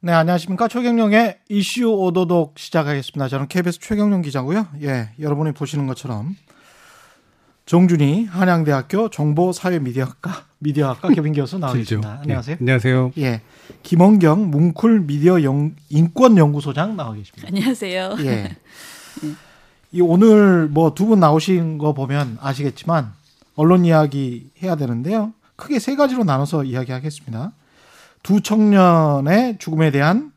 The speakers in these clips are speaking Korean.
네, 안녕하십니까. 최경령의 이슈 오도독 시작하겠습니다. 저는 KBS 최경령 기자고요. 예, 여러분이 보시는 것처럼 정준이 한양대학교 정보사회미디어학과 미디어학과 개빈 교수 나와 계십니다. 안녕하세요. 네, 안녕하세요. 예, 김원경 뭉쿨 미디어 영, 인권연구소장 나와 계십니다. 안녕하세요. 예. 이 오늘 뭐 두 분 나오신 거 보면 아시겠지만 언론 이야기 해야 되는데요. 크게 세 가지로 나눠서 이야기하겠습니다. 두 청년의 죽음에 대한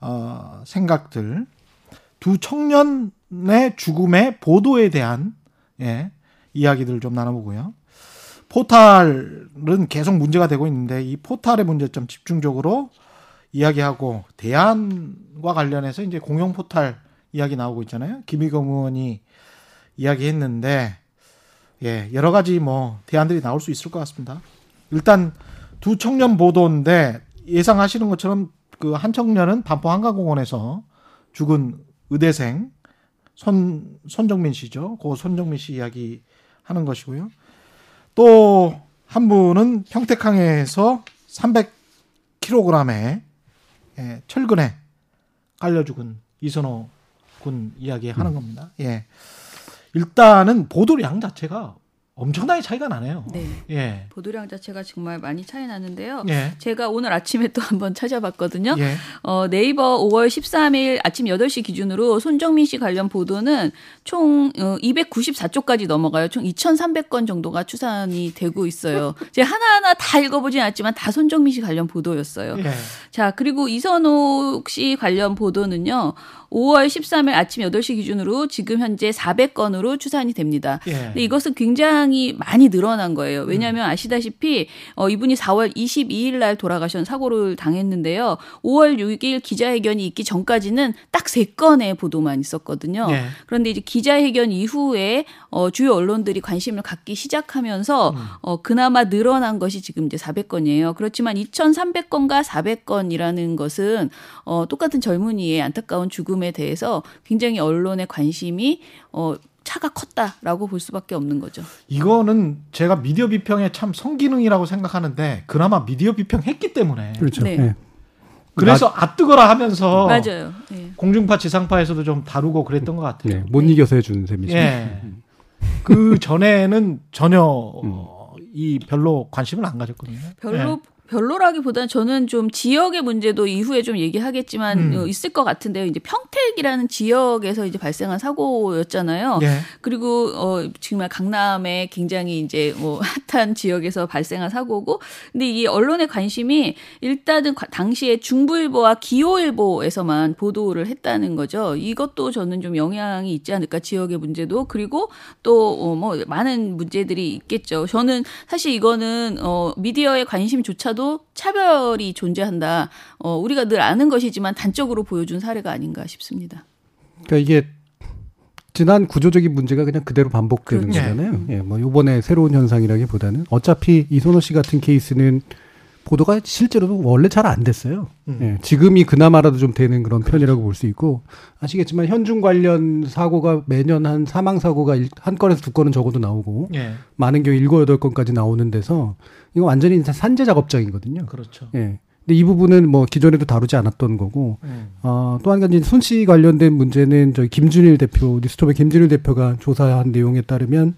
어, 생각들, 두 청년의 죽음의 보도에 대한 예, 이야기들 좀 나눠보고요. 포탈은 계속 문제가 되고 있는데 이 포탈의 문제점 집중적으로 이야기하고 대안과 관련해서 이제 공영 포탈 이야기 나오고 있잖아요. 김희경 의원이 이야기했는데 예, 여러 가지 뭐 대안들이 나올 수 있을 것 같습니다. 일단 두 청년 보도인데 예상하시는 것처럼 그 한 청년은 반포 한강공원에서 죽은 의대생 손 손정민 씨죠. 그 손정민 씨 이야기 하는 것이고요. 또 한 분은 평택항에서 300kg의 예, 철근에 깔려 죽은 이선호 군 이야기 하는 음. 겁니다. 예. 일단은 보도량 자체가 엄청나게 차이가 나네요. 네. 예. 보도량 자체가 정말 많이 차이 나는데요. 예. 제가 오늘 아침에 또 한번 찾아봤거든요. 예. 어, 네이버 5월 13일 아침 8시 기준으로 손정민 씨 관련 보도는 총 어, 294쪽까지 넘어가요. 총 2,300건 정도가 추산이 되고 있어요. 제가 하나하나 다 읽어보진 않았지만 다 손정민 씨 관련 보도였어요. 예. 자, 그리고 이선옥 씨 관련 보도는요. 5월 13일 아침 8시 기준으로 지금 현재 400건으로 추산이 됩니다. 예. 근데 이것은 굉장히 많이 늘어난 거예요. 왜냐하면 아시다시피 어, 이분이 4월 22일 날 돌아가신 사고를 당했는데요. 5월 6일 기자회견이 있기 전까지는 딱 세 건의 보도만 있었거든요. 예. 그런데 이제 기자회견 이후에 어, 주요 언론들이 관심을 갖기 시작하면서 음. 어, 그나마 늘어난 것이 지금 이제 400건이에요. 그렇지만 2,300건과 400건이라는 것은 어, 똑같은 젊은이의 안타까운 죽음에 대해서 굉장히 언론의 관심이 어, 차가 컸다라고 볼 수밖에 없는 거죠. 이거는 제가 미디어 비평의 참 성기능이라고 생각하는데 그나마 미디어 비평 했기 때문에 그렇죠. 네. 예. 그래서 아뜨거라 하면서 맞아요. 예. 공중파 지상파에서도 좀 다루고 그랬던 것 같아요. 네, 못 이겨서 해주는 셈이죠. 예. 그 전에는 전혀 어, 이 별로 관심을 안 가졌거든요. 별로 별로라기보다는 저는 좀 지역의 문제도 이후에 좀 얘기하겠지만 음. 어, 있을 것 같은데요. 이제 평택이라는 지역에서 이제 발생한 사고였잖아요. 예. 예. 그리고 어 정말 강남에 굉장히 이제 뭐 핫한 지역에서 발생한 사고고 근데 이 언론의 관심이 일단은 과- 당시에 중부일보와 기호일보에서만 보도를 했다는 거죠. 이것도 저는 좀 영향이 있지 않을까 지역의 문제도 그리고 또뭐 많은 문제들이 있겠죠. 저는 사실 이거는 어 미디어의 관심조차 도 차별이 존재한다. 어 우리가 늘 아는 것이지만 단적으로 보여준 사례가 아닌가 싶습니다. 그러니까 이게 지난 구조적인 문제가 그냥 그대로 반복되는 그렇죠. 거잖아요. 예, 뭐 요번에 새로운 현상이라기보다는 어차피 이선호 씨 같은 케이스는 보도가 실제로 원래 잘 안 됐어요. 음. 예, 지금이 그나마라도 좀 되는 그런 편이라고 볼 수 있고 아시겠지만 현중 관련 사고가 매년 한 사망 사고가 일- 한 건에서 두 건은 적어도 나오고 예. 많은 경우 일곱 여덟 건까지 나오는 데서 이거 완전히 산재 작업장이거든요. 그렇죠. 예. 근데 이 부분은 뭐 기존에도 다루지 않았던 거고 음. 어, 또 한 가지 손씨 관련된 문제는 저희 김준일 대표 뉴스톱의 김준일 대표가 조사한 내용에 따르면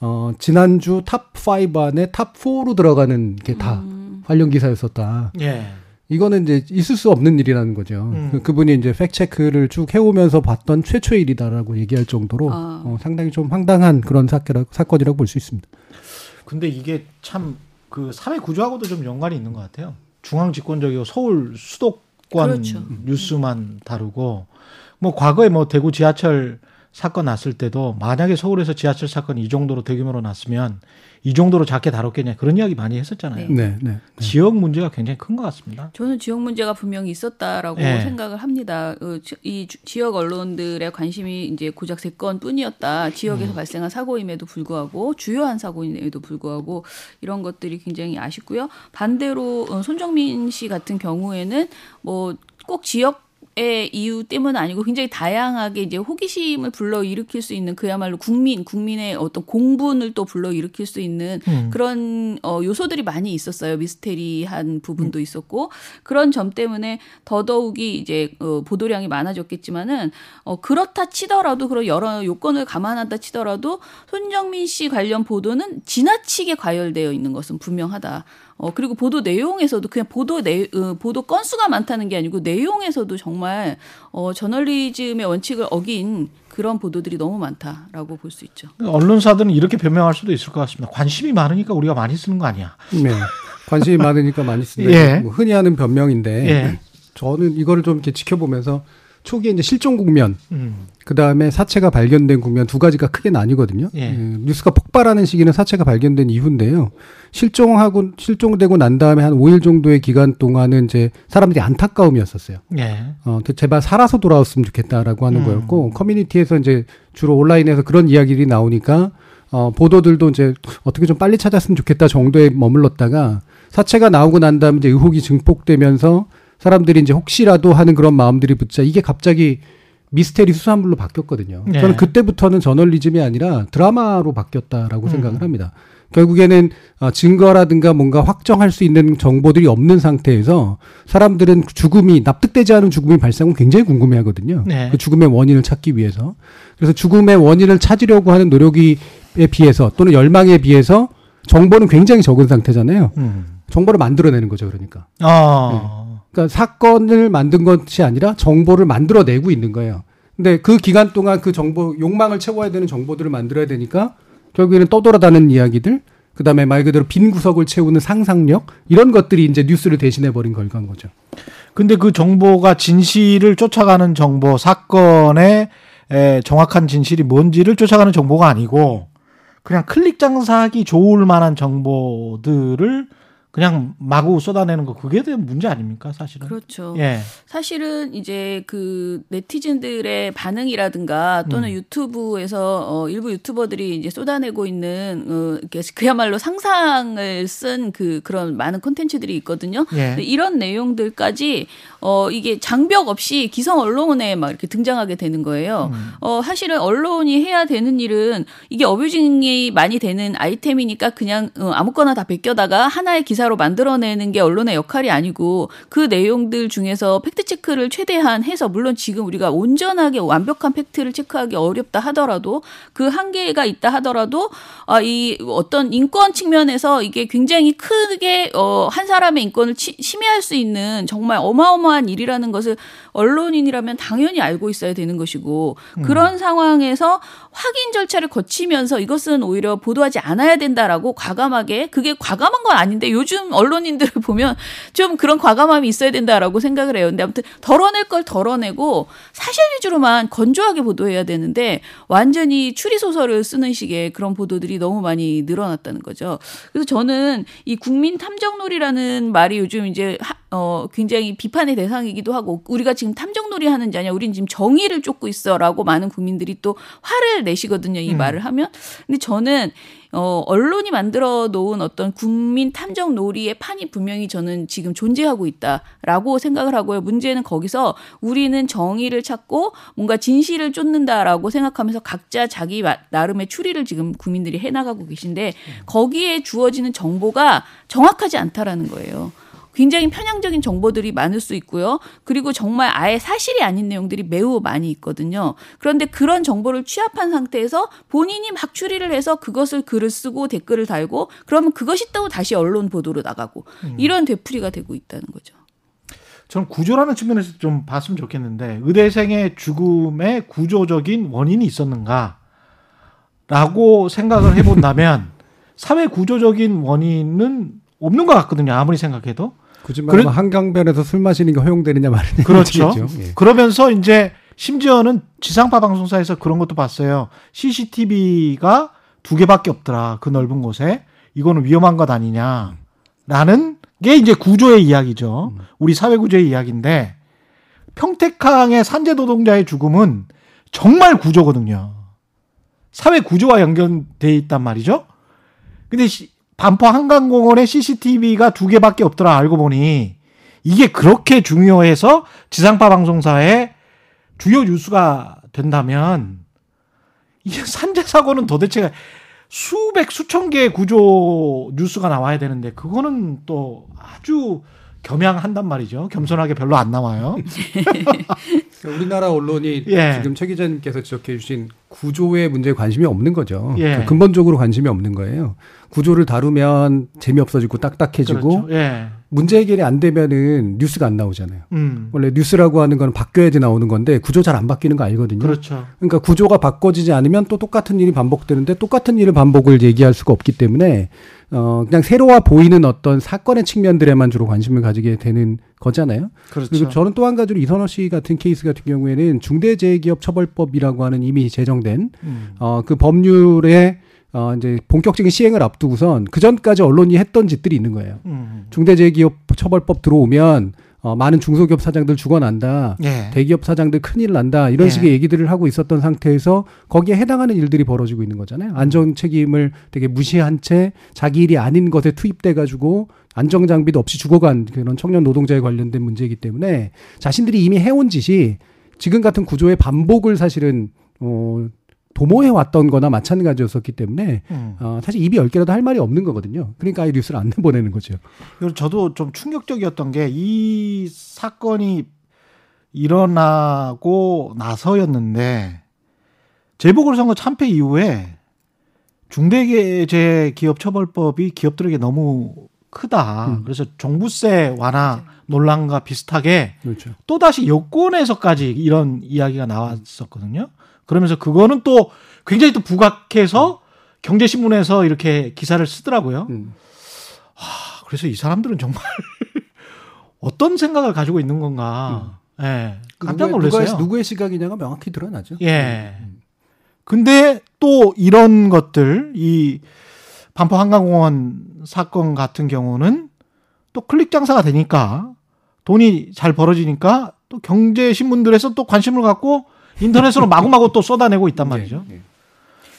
어, 지난주 top5 안에 top 4로 들어가는 게다 음. 관련 기사였었다. 예. 이거는 이제 있을 수 없는 일이라는 거죠. 음. 그- 그분이 이제 팩트 체크를 쭉 해오면서 봤던 최초의 일이다라고 얘기할 정도로 아. 어, 상당히 좀 황당한 그런 사건, 사건이라고 볼 수 있습니다. 근데 이게 참 그 사회 구조하고도 좀 연관이 있는 것 같아요. 중앙 집권적이고 서울 수도권 그렇죠. 뉴스만 다루고 뭐 과거에 뭐 대구 지하철 사건 났을 때도 만약에 서울에서 지하철 사건이 이 정도로 대규모로 났으면 이 정도로 작게 다뤘겠냐 그런 이야기 많이 했었잖아요. 네, 네. 지역 문제가 굉장히 큰 것 같습니다. 저는 지역 문제가 분명히 있었다라고 예. 생각을 합니다. 어, 지- 이 주- 지역 언론들의 관심이 이제 고작 세 건뿐이었다. 지역에서 발생한 사고임에도 불구하고 주요한 사고임에도 불구하고 이런 것들이 굉장히 아쉽고요. 반대로 어, 손정민 씨 같은 경우에는 뭐 꼭 지역 이유 때문은 아니고 굉장히 다양하게 이제 호기심을 불러 일으킬 수 있는 그야말로 국민 국민의 어떤 공분을 또 불러 일으킬 수 있는 음. 그런 어 요소들이 많이 있었어요. 미스테리한 부분도 있었고 그런 점 때문에 더더욱이 이제 어 보도량이 많아졌겠지만은 어 그렇다 치더라도 그런 여러 요건을 감안한다 치더라도 손정민 씨 관련 보도는 지나치게 과열되어 있는 것은 분명하다. 어 그리고 보도 내용에서도 그냥 보도 내 어, 보도 건수가 많다는 게 아니고 내용에서도 정말 어 저널리즘의 원칙을 어긴 그런 보도들이 너무 많다라고 볼 수 있죠. 언론사들은 이렇게 변명할 수도 있을 것 같습니다. 관심이 많으니까 우리가 많이 쓰는 거 아니야. 네. 관심이 많으니까 많이 쓴다. 예. 뭐 흔히 하는 변명인데 예. 저는 이거를 좀 이렇게 지켜보면서 초기에 이제 실종 국면, 음. 그 다음에 사체가 발견된 국면 두 가지가 크게 나뉘거든요. 예. 음, 뉴스가 폭발하는 시기는 사체가 발견된 이후인데요. 실종하고 실종되고 난 다음에 한 5일 정도의 기간 동안은 이제 사람들이 안타까움이었었어요. 예. 어, 제발 살아서 돌아왔으면 좋겠다라고 하는 음. 거였고 커뮤니티에서 이제 주로 온라인에서 그런 이야기들이 나오니까 어, 보도들도 이제 어떻게 좀 빨리 찾았으면 좋겠다 정도에 머물렀다가 사체가 나오고 난 다음에 이제 의혹이 증폭되면서 사람들이 이제 혹시라도 하는 그런 마음들이 붙자 이게 갑자기 미스테리 수산물로 바뀌었거든요. 네. 저는 그때부터는 저널리즘이 아니라 드라마로 바뀌었다라고 음. 생각을 합니다. 결국에는 어, 증거라든가 뭔가 확정할 수 있는 정보들이 없는 상태에서 사람들은 죽음이 납득되지 않은 죽음이 발생하면 굉장히 궁금해하거든요. 네. 그 죽음의 원인을 찾기 위해서 그래서 죽음의 원인을 찾으려고 하는 노력에 비해서 또는 열망에 비해서 정보는 굉장히 적은 상태잖아요. 음. 정보를 만들어내는 거죠, 그러니까. 아. 그러니까 사건을 만든 것이 아니라 정보를 만들어내고 있는 거예요. 근데 그 기간 동안 그 정보 욕망을 채워야 되는 정보들을 만들어야 되니까 결국에는 떠돌아다니는 이야기들, 그다음에 말 그대로 빈 구석을 채우는 상상력 이런 것들이 이제 뉴스를 대신해 버린 결과인 거죠. 근데 그 정보가 진실을 쫓아가는 정보, 사건의 에, 정확한 진실이 뭔지를 쫓아가는 정보가 아니고 그냥 클릭 장사하기 좋을 만한 정보들을 그냥 마구 쏟아내는 거 그게 대한 문제 아닙니까 사실은? 그렇죠. 예. 사실은 이제 그 네티즌들의 반응이라든가 또는 음. 유튜브에서 어 일부 유튜버들이 이제 쏟아내고 있는 어 이렇게 그야말로 상상을 쓴 그 그런 많은 콘텐츠들이 있거든요. 예. 이런 내용들까지 어 이게 장벽 없이 기성 언론에 막 이렇게 등장하게 되는 거예요. 음. 어 사실은 언론이 해야 되는 일은 이게 abusing이 많이 되는 아이템이니까 그냥 어, 아무거나 다 베껴다가 하나의 기사 로 만들어내는 게 언론의 역할이 아니고 그 내용들 중에서 팩트 체크를 최대한 해서 물론 지금 우리가 온전하게 완벽한 팩트를 체크하기 어렵다 하더라도 그 한계가 있다 하더라도 아 이 어떤 인권 측면에서 이게 굉장히 크게 어 한 사람의 인권을 치, 침해할 수 있는 정말 어마어마한 일이라는 것을 언론인이라면 당연히 알고 있어야 되는 것이고 그런 상황에서 확인 절차를 거치면서 이것은 오히려 보도하지 않아야 된다라고 과감하게 그게 과감한 건 아닌데 요즘 언론인들을 보면 좀 그런 과감함이 있어야 된다라고 생각을 해요. 근데 아무튼 덜어낼 걸 덜어내고 사실 위주로만 건조하게 보도해야 되는데 완전히 추리 소설을 쓰는 식의 그런 보도들이 너무 많이 늘어났다는 거죠. 그래서 저는 이 국민 탐정놀이라는 말이 요즘 이제 하, 어 굉장히 비판의 대상이기도 하고 우리가 지금 탐정놀이 하는 자냐 우린 지금 정의를 쫓고 있어라고 많은 국민들이 또 화를 내시거든요. 이 음. 말을 하면. 근데 저는 어, 언론이 만들어 놓은 어떤 국민 탐정 놀이의 판이 분명히 저는 지금 존재하고 있다라고 생각을 하고요. 문제는 거기서 우리는 정의를 찾고 뭔가 진실을 쫓는다라고 생각하면서 각자 자기 마- 나름의 추리를 지금 국민들이 해나가고 계신데 거기에 주어지는 정보가 정확하지 않다라는 거예요. 굉장히 편향적인 정보들이 많을 수 있고요. 그리고 정말 아예 사실이 아닌 내용들이 매우 많이 있거든요. 그런데 그런 정보를 취합한 상태에서 본인이 막 추리를 해서 그것을 글을 쓰고 댓글을 달고 그러면 그것이 또 다시 언론 보도로 나가고 이런 되풀이가 되고 있다는 거죠. 저는 구조라는 측면에서 좀 봤으면 좋겠는데 의대생의 죽음에 구조적인 원인이 있었는가라고 생각을 해본다면 사회 구조적인 원인은 없는 것 같거든요. 아무리 생각해도. 굳이 말하면 그래- 한강변에서 술 마시는 게 허용되느냐 말느냐 그렇죠. 예. 그러면서 이제 심지어는 지상파 방송사에서 그런 것도 봤어요. CCTV가 두 개밖에 없더라. 그 넓은 곳에. 이거는 위험한 것 아니냐 라는 게 이제 구조의 이야기죠. 우리 사회 구조의 이야기인데 평택항의 산재 노동자의 죽음은 정말 구조거든요. 사회 구조와 연결돼 있단 말이죠. 근데 시- 반포 한강공원에 CCTV가 두 개밖에 없더라 알고 보니 이게 그렇게 중요해서 지상파 방송사의 주요 뉴스가 된다면 이게 산재 사고는 도대체 수백 수천 개의 구조 뉴스가 나와야 되는데 그거는 또 아주 겸양한단 말이죠. 겸손하게 별로 안 나와요. 우리나라 언론이 예. 지금 최 기자님께서 지적해 주신 구조의 문제에 관심이 없는 거죠. 예. 그 근본적으로 관심이 없는 거예요. 구조를 다루면 재미없어지고 딱딱해지고 그렇죠. 예. 문제 해결이 안 되면은 뉴스가 안 나오잖아요. 음. 원래 뉴스라고 하는 건 바뀌어야지 나오는 건데 구조 잘 안 바뀌는 거 알거든요. 그렇죠. 그러니까 구조가 바꿔지지 않으면 또 똑같은 일이 반복되는데 똑같은 일을 반복을 얘기할 수가 없기 때문에 어 그냥 새로워 보이는 어떤 사건의 측면들에만 주로 관심을 가지게 되는 거잖아요. 그렇죠. 그리고 저는 또 한 가지로 이선호 씨 같은 케이스 같은 경우에는 중대재해기업처벌법이라고 하는 이미 제정된 음. 어그 법률의 어 이제 본격적인 시행을 앞두고선 그 전까지 언론이 했던 짓들이 있는 거예요. 음. 중대재해기업처벌법 들어오면 어 많은 중소기업 사장들 죽어난다. 예. 대기업 사장들 큰일 난다 이런 예. 식의 얘기들을 하고 있었던 상태에서 거기에 해당하는 일들이 벌어지고 있는 거잖아요. 안전 책임을 되게 무시한 채 자기 일이 아닌 것에 투입돼 가지고 안정 장비도 없이 죽어간 그런 청년 노동자에 관련된 문제이기 때문에 자신들이 이미 해온 짓이 지금 같은 구조의 반복을 사실은 어 도모해 왔던 거나 마찬가지였었기 때문에 음. 어 사실 입이 열 개라도 할 말이 없는 거거든요. 그러니까 아예 뉴스를 안 내보내는 거죠. 그리고 저도 좀 충격적이었던 게 이 사건이 일어나고 나서였는데 재보궐선거 참패 이후에 중대재해기업처벌법이 기업들에게 너무 크다. 음. 그래서 종부세 완화 논란과 비슷하게 그렇죠. 또다시 여권에서까지 이런 이야기가 나왔었거든요. 그러면서 그거는 또 굉장히 또 부각해서 경제신문에서 이렇게 기사를 쓰더라고요. 음. 아, 그래서 이 사람들은 정말 어떤 생각을 가지고 있는 건가. 예. 깜짝 음. 누구의, 놀랐어요. 누구의, 누구의 시각이냐가 명확히 드러나죠. 예. 근데 또 이런 것들, 이 반포 한강공원 사건 같은 경우는 또 클릭 장사가 되니까 돈이 잘 벌어지니까 또 경제신문들에서 또 관심을 갖고 인터넷으로 마구마구 또 쏟아내고 있단 말이죠. 예, 예.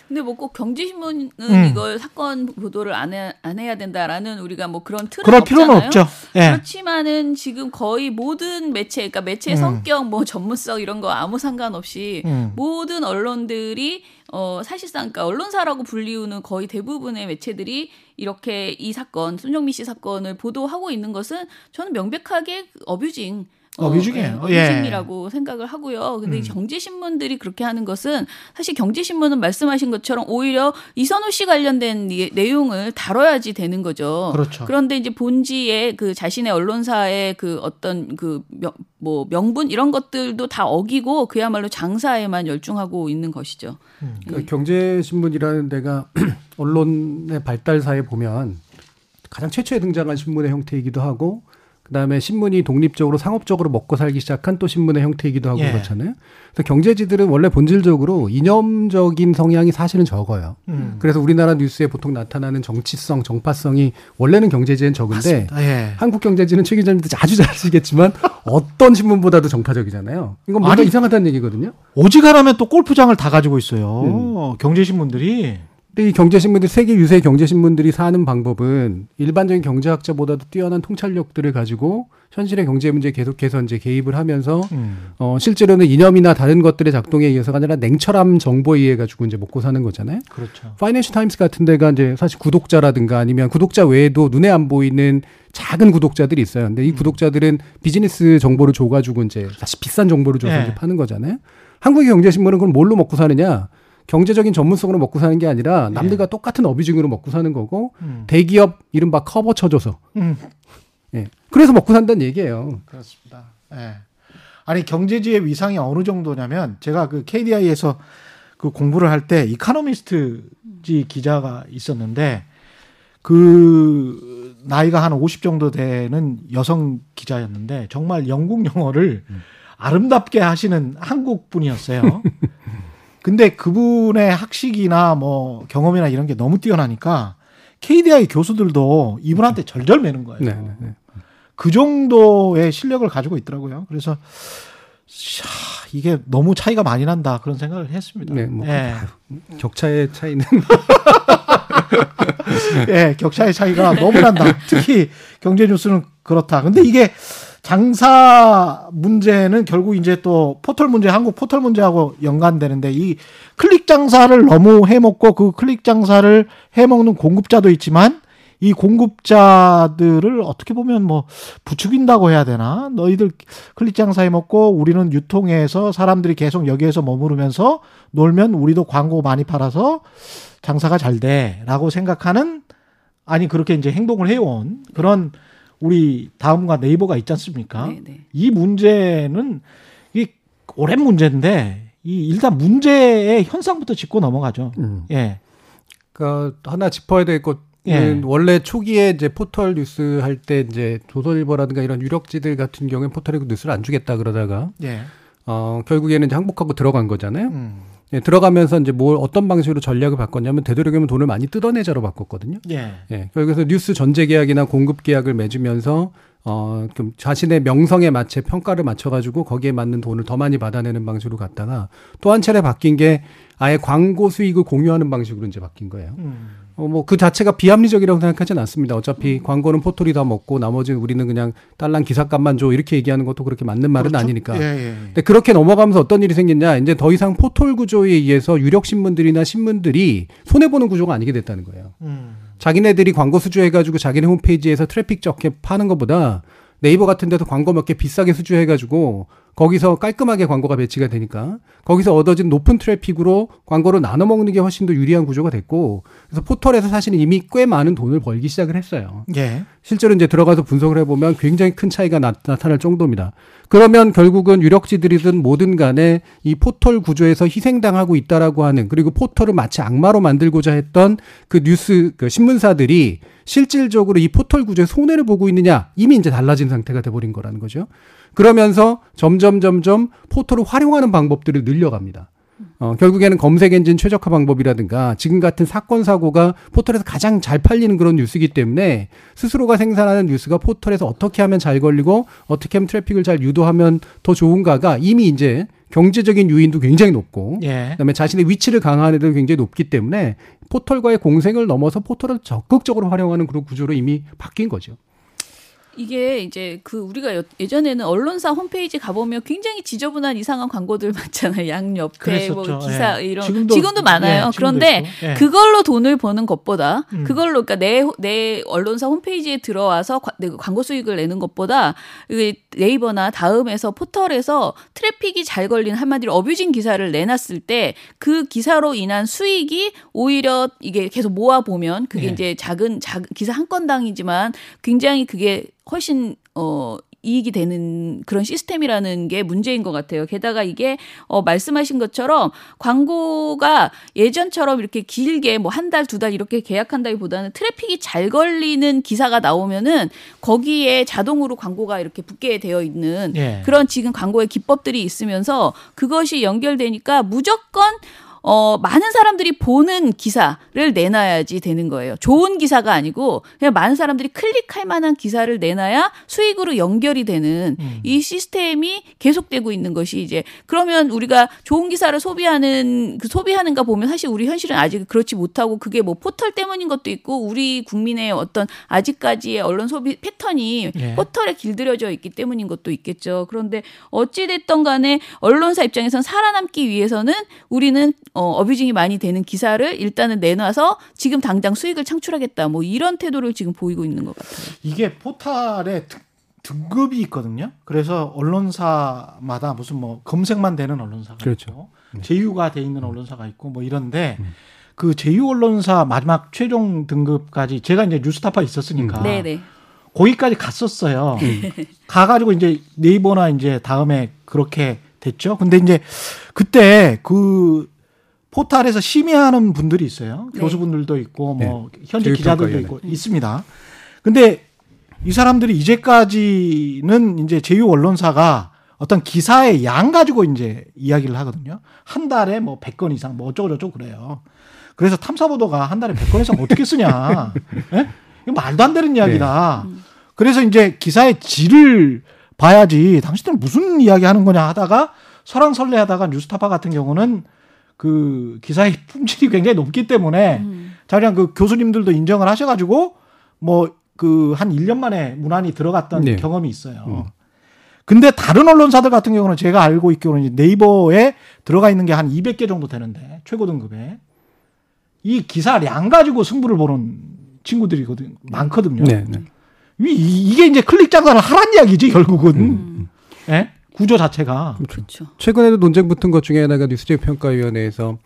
근데 뭐 꼭 경제신문은 음. 이걸 사건 보도를 안, 해, 안 해야 된다라는 우리가 뭐 그런 틀은 그럴 없잖아요. 필요는 없죠. 예. 그렇지만은 지금 거의 모든 매체, 그러니까 매체의 음. 성격, 뭐 전문성 이런 거 아무 상관없이 음. 모든 언론들이 어 사실상 그러니까 언론사라고 불리우는 거의 대부분의 매체들이 이렇게 이 사건 손정미 씨 사건을 보도하고 있는 것은 저는 명백하게 어뷰징 어뷰징이에요. 어, 예. 어뷰징이라고 생각을 하고요. 근데 음. 경제신문들이 그렇게 하는 것은 사실 경제신문은 말씀하신 것처럼 오히려 이선호 씨 관련된 이- 내용을 다뤄야지 되는 거죠. 그렇죠. 그런데 이제 본지의 그 자신의 언론사의 그 어떤 그뭐 명분 이런 것들도 다 어기고 그야말로 장사에만 열중하고 있는 것이죠. 그러니까 경제신문이라는 데가 언론의 발달사에 보면 가장 최초에 등장한 신문의 형태이기도 하고 그다음에 신문이 독립적으로 상업적으로 먹고 살기 시작한 또 신문의 형태이기도 하고 예. 그렇잖아요. 그래서 경제지들은 원래 본질적으로 이념적인 성향이 사실은 적어요. 음. 그래서 우리나라 뉴스에 보통 나타나는 정치성, 정파성이 원래는 경제지엔 적은데. 예. 한국 경제지는 최 기자님도 아주 잘 아시겠지만 어떤 신문보다도 정파적이잖아요. 이건 뭔가 아니, 이상하다는 얘기거든요. 오지간하면 또 골프장을 다 가지고 있어요. 음. 경제신문들이. 근데 이 경제신문들 세계 유수의 경제신문들이 사는 방법은 일반적인 경제학자보다도 뛰어난 통찰력들을 가지고 현실의 경제 문제에 계속해서 이제 개입을 하면서 음. 어 실제로는 이념이나 다른 것들의 작동에 의해서가 아니라 냉철한 정보에 의해 가지고 이제 먹고 사는 거잖아요. 그렇죠. 파이낸셜 타임스 같은 데가 이제 사실 구독자라든가 아니면 구독자 외에도 눈에 안 보이는 작은 구독자들이 있어요. 근데 이 구독자들은 비즈니스 정보를 줘 가지고 이제 사실 비싼 정보를 줘서 예. 이제 파는 거잖아요. 한국의 경제신문은 그럼 뭘로 먹고 사느냐? 경제적인 전문성으로 먹고 사는 게 아니라 남들과 똑같은 어뷰징으로 먹고 사는 거고 음. 대기업 이른바 커버 쳐줘서 음. 예. 그래서 먹고 산다는 얘기예요. 그렇습니다. 예. 아니 경제지의 위상이 어느 정도냐면 제가 그 KDI에서 그 공부를 할 때 이카노미스트지 기자가 있었는데 그 나이가 한 50 정도 되는 여성 기자였는데 정말 영국 영어를 아름답게 하시는 한국 분이었어요. 근데 그분의 학식이나 뭐 경험이나 이런 게 너무 뛰어나니까 KDI 교수들도 이분한테 절절 매는 거예요. 네, 네, 네. 그 정도의 실력을 가지고 있더라고요. 그래서 샤, 이게 너무 차이가 많이 난다 그런 생각을 했습니다. 네, 뭐 예. 격차의 차이는 예, 격차의 차이가 너무 난다. 특히 경제 뉴스는 그렇다. 근데 이게 장사 문제는 결국 이제 또 포털 문제, 한국 포털 문제하고 연관되는데 이 클릭 장사를 너무 해먹고 그 클릭 장사를 해먹는 공급자도 있지만 이 공급자들을 어떻게 보면 뭐 부추긴다고 해야 되나? 너희들 클릭 장사 해먹고 우리는 유통해서 사람들이 계속 여기에서 머무르면서 놀면 우리도 광고 많이 팔아서 장사가 잘 돼라고 생각하는 아니 그렇게 이제 행동을 해온 그런 우리 다음과 네이버가 있지 않습니까? 네, 네. 이 문제는 이 오랜 문제인데 이 일단 문제의 현상부터 짚고 넘어가죠. 음. 예. 그러니까 하나 짚어야 될 것은 예. 원래 초기에 이제 포털 뉴스 할 때 이제 조선일보라든가 이런 유력지들 같은 경우에 포털에 뉴스를 안 주겠다 그러다가 예. 어 결국에는 이제 항복하고 들어간 거잖아요. 음. 예, 들어가면서 이제 뭘 어떤 방식으로 전략을 바꿨냐면 되도록이면 돈을 많이 뜯어내자로 바꿨거든요. 예. 예, 그래서 뉴스 전제 계약이나 공급 계약을 맺으면서 어, 좀 자신의 명성에 맞춰 평가를 맞춰가지고 거기에 맞는 돈을 더 많이 받아내는 방식으로 갔다가 또 한 차례 바뀐 게 아예 광고 수익을 공유하는 방식으로 이제 바뀐 거예요. 음. 어, 뭐 그 자체가 비합리적이라고 생각하진 않습니다. 어차피 광고는 포털이 다 먹고 나머지는 우리는 그냥 딸랑 기사값만 줘 이렇게 얘기하는 것도 그렇게 맞는 말은 그렇죠? 아니니까. 예, 예. 근데 그렇게 넘어가면서 어떤 일이 생겼냐? 이제 더 이상 포털 구조에 의해서 유력 신문들이나 신문들이 손해 보는 구조가 아니게 됐다는 거예요. 음. 자기네들이 광고 수주해가지고 자기네 홈페이지에서 트래픽 적게 파는 것보다 네이버 같은 데서 광고 몇 개 비싸게 수주해가지고 거기서 깔끔하게 광고가 배치가 되니까 거기서 얻어진 높은 트래픽으로 광고를 나눠 먹는 게 훨씬 더 유리한 구조가 됐고 그래서 포털에서 사실은 이미 꽤 많은 돈을 벌기 시작을 했어요. 예. 실제로 이제 들어가서 분석을 해보면 굉장히 큰 차이가 나, 타날 정도입니다. 그러면 결국은 유력지들이든 뭐든 간에 이 포털 구조에서 희생당하고 있다라고 하는 그리고 포털을 마치 악마로 만들고자 했던 그 뉴스 그 신문사들이 실질적으로 이 포털 구조에 손해를 보고 있느냐 이미 이제 달라진 상태가 돼버린 거라는 거죠. 그러면서 점점 점점 포털을 활용하는 방법들을 늘려갑니다. 어, 결국에는 검색 엔진 최적화 방법이라든가 지금 같은 사건 사고가 포털에서 가장 잘 팔리는 그런 뉴스이기 때문에 스스로가 생산하는 뉴스가 포털에서 어떻게 하면 잘 걸리고 어떻게 하면 트래픽을 잘 유도하면 더 좋은가가 이미 이제 경제적인 유인도 굉장히 높고 예. 그다음에 자신의 위치를 강화하는 데도 굉장히 높기 때문에 포털과의 공생을 넘어서 포털을 적극적으로 활용하는 그런 구조로 이미 바뀐 거죠. 이게 이제 그 우리가 여- 예전에는 언론사 홈페이지 가보면 굉장히 지저분한 이상한 광고들 많잖아요. 양옆에 뭐. 기사 예. 이런 지금도- 지금도, 많아요. 예, 지금도 그런데. 예. 그걸로 돈을 버는 것보다 음. 그걸로 그러니까 내 내 언론사 홈페이지에 들어와서 과- 내 광고 수익을 내는 것보다 이 네이버나 다음에서 포털에서 트래픽이 잘 걸린 한마디로 abusing 기사를 내놨을 때 그 기사로 인한 수익이 오히려 이게 계속 모아 보면 그게 예. 이제 작은 작 기사 한 건당이지만 굉장히 그게 훨씬 어 이익이 되는 그런 시스템이라는 게 문제인 것 같아요. 게다가 이게 어 말씀하신 것처럼 광고가 예전처럼 이렇게 길게 뭐 한 달, 두 달 이렇게 계약한다기보다는 트래픽이 잘 걸리는 기사가 나오면은 거기에 자동으로 광고가 이렇게 붙게 되어 있는 예. 그런 지금 광고의 기법들이 있으면서 그것이 연결되니까 무조건 어, 많은 사람들이 보는 기사를 내놔야지 되는 거예요. 좋은 기사가 아니고 그냥 많은 사람들이 클릭할 만한 기사를 내놔야 수익으로 연결이 되는 음. 이 시스템이 계속되고 있는 것이 이제 그러면 우리가 좋은 기사를 소비하는 그 소비하는가 보면 사실 우리 현실은 아직 그렇지 못하고 그게 뭐 포털 때문인 것도 있고 우리 국민의 어떤 아직까지의 언론 소비 패턴이 예. 포털에 길들여져 있기 때문인 것도 있겠죠. 그런데 어찌 됐던 간에 언론사 입장에선 살아남기 위해서는 우리는 어, 어뷰징이 많이 되는 기사를 일단은 내놔서 지금 당장 수익을 창출하겠다. 뭐 이런 태도를 지금 보이고 있는 것 같아요. 이게 포탈에 등- 등급이 있거든요. 그래서 언론사마다 무슨 뭐 검색만 되는 언론사가 그렇죠. 있고 제휴가 돼 있는 언론사가 있고 뭐 이런데 그 제휴 언론사 마지막 최종 등급까지 제가 이제 뉴스타파 있었으니까 네네. 거기까지 갔었어요. 가가지고 이제 네이버나 이제 다음에 그렇게 됐죠. 근데 이제 그때 그 포탈에서 심의하는 분들이 있어요. 네. 교수분들도 있고 뭐 현재 교육평가위원회. 기자들도 있고 있습니다. 근데 이 사람들이 이제까지는 이제 제휴 언론사가 어떤 기사의 양 가지고 이제 이야기를 하거든요. 한 달에 뭐 100건 이상 뭐 어쩌고저쩌고 그래요. 그래서 탐사 보도가 한 달에 100건 이상 어떻게 쓰냐. 예? 이거 말도 안 되는 이야기다. 그래서 이제 기사의 질을 봐야지 당신들은 무슨 이야기 하는 거냐 하다가 설왕설래 하다가 뉴스타파 같은 경우는 그 기사의 품질이 굉장히 높기 때문에 음. 자그냥 그 교수님들도 인정을 하셔가지고 뭐 그 한 1년 만에 문안이 들어갔던 네. 경험이 있어요. 음. 근데 다른 언론사들 같은 경우는 제가 알고 있기로는 네이버에 들어가 있는 게 한 200개 정도 되는데 최고 등급에 이 기사량 가지고 승부를 보는 친구들이거든 많거든요. 네, 네. 이, 게 이제 클릭 장사를 하란 이야기지 결국은 음. 예? 구조 자체가 그렇죠. 최근에도 논쟁 붙은 것 중에 하나가 뉴스제 평가위원회에서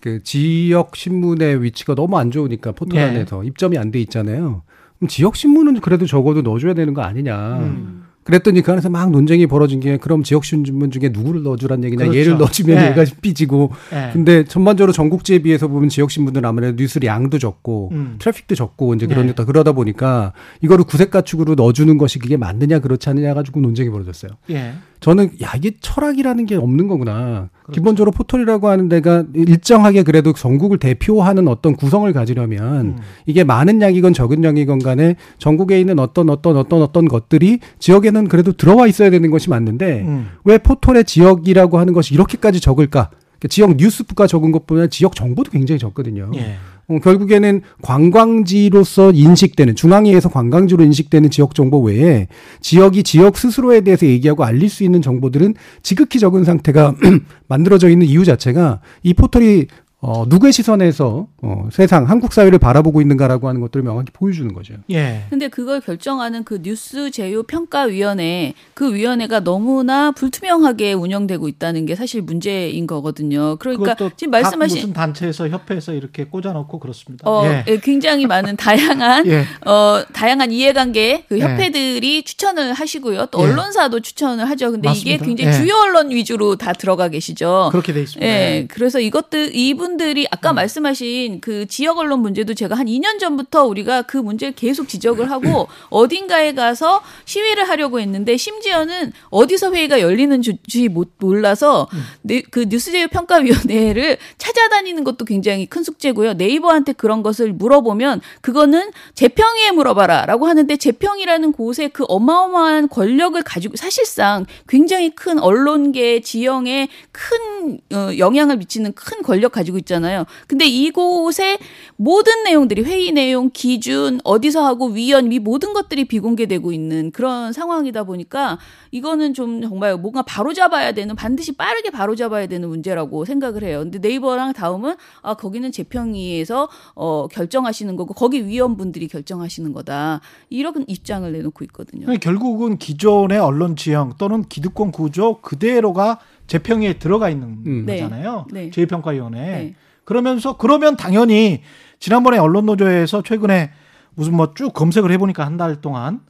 그 지역 신문의 위치가 너무 안 좋으니까 포털 예. 안에서 입점이 안 돼 있잖아요. 그럼 지역 신문은 그래도 적어도 넣어줘야 되는 거 아니냐. 음. 그랬더니 그 안에서 막 논쟁이 벌어진 게 그럼 지역 신문 중에 누구를 넣어주란 얘기냐. 그렇죠. 얘를 넣어주면 예. 얘가 삐지고. 예. 근데 전반적으로 전국지에 비해서 보면 지역 신문들은 아무래도 뉴스 양도 적고 음. 트래픽도 적고 이제 네. 그러다 그러다 보니까 이거를 구색 가축으로 넣어주는 것이 그게 맞느냐 그렇지 않느냐 가지고 논쟁이 벌어졌어요. 예. 저는 야 이게 철학이라는 게 없는 거구나. 그렇죠. 기본적으로 포털이라고 하는 데가 일정하게 그래도 전국을 대표하는 어떤 구성을 가지려면 음. 이게 많은 양이건 적은 양이건 간에 전국에 있는 어떤 어떤 어떤 어떤 것들이 지역에는 그래도 들어와 있어야 되는 것이 맞는데 음. 왜 포털의 지역이라고 하는 것이 이렇게까지 적을까? 지역 뉴스가 적은 것보다 지역 정보도 굉장히 적거든요. 예. 어, 결국에는 관광지로서 인식되는 중앙위에서 관광지로 인식되는 지역 정보 외에 지역이 지역 스스로에 대해서 얘기하고 알릴 수 있는 정보들은 지극히 적은 상태가 만들어져 있는 이유 자체가 이 포털이 어, 누구의 시선에서 어, 세상 한국 사회를 바라보고 있는가라고 하는 것들을 명확히 보여주는 거죠. 예. 근데 그걸 결정하는 그 뉴스 제휴 평가 위원회 그 위원회가 너무나 불투명하게 운영되고 있다는 게 사실 문제인 거거든요. 그러니까 그것도 지금 각 말씀하신 무슨 단체에서 협회에서 이렇게 꽂아놓고 그렇습니다. 어, 예. 예, 굉장히 많은 다양한 예. 어 다양한 이해관계 그 예. 협회들이 추천을 하시고요. 또 예. 언론사도 추천을 하죠. 근데 이게 맞습니다. 굉장히 예. 주요 언론 위주로 다 들어가 계시죠. 그렇게 돼 있습니다. 예, 그래서 이것들 이분 들이 아까 음. 말씀하신 그 지역 언론 문제도 제가 한 2년 전부터 우리가 그 문제를 계속 지적을 하고 어딘가에 가서 시위를 하려고 했는데 심지어는 어디서 회의가 열리는 지 못 몰라서 음. 네, 그 뉴스제휴 평가위원회를 찾아다니는 것도 굉장히 큰 숙제고요. 네이버한테 그런 것을 물어보면 그거는 재평위에 물어봐라라고 하는데 재평이라는 곳에 그 어마어마한 권력을 가지고 사실상 굉장히 큰 언론계 지형에 큰 어, 영향을 미치는 큰 권력 가지고 있잖아요. 근데 이곳에 모든 내용들이 회의 내용, 기준, 어디서 하고 위원, 이 모든 것들이 비공개되고 있는 그런 상황이다 보니까 이거는 좀 정말 뭔가 바로 잡아야 되는 반드시 빠르게 바로 잡아야 되는 문제라고 생각을 해요. 근데 네이버랑 다음은 아 거기는 재평위에서 어 결정하시는 거고 거기 위원분들이 결정하시는 거다. 이런 입장을 내놓고 있거든요. 결국은 기존의 언론 지형 또는 기득권 구조 그대로가 재평에 들어가 있는 음. 네. 거잖아요. 네. 제2평가위원회. 네. 그러면서 그러면 당연히 지난번에 언론노조에서 최근에 무슨 뭐 쭉 검색을 해보니까 한 달 동안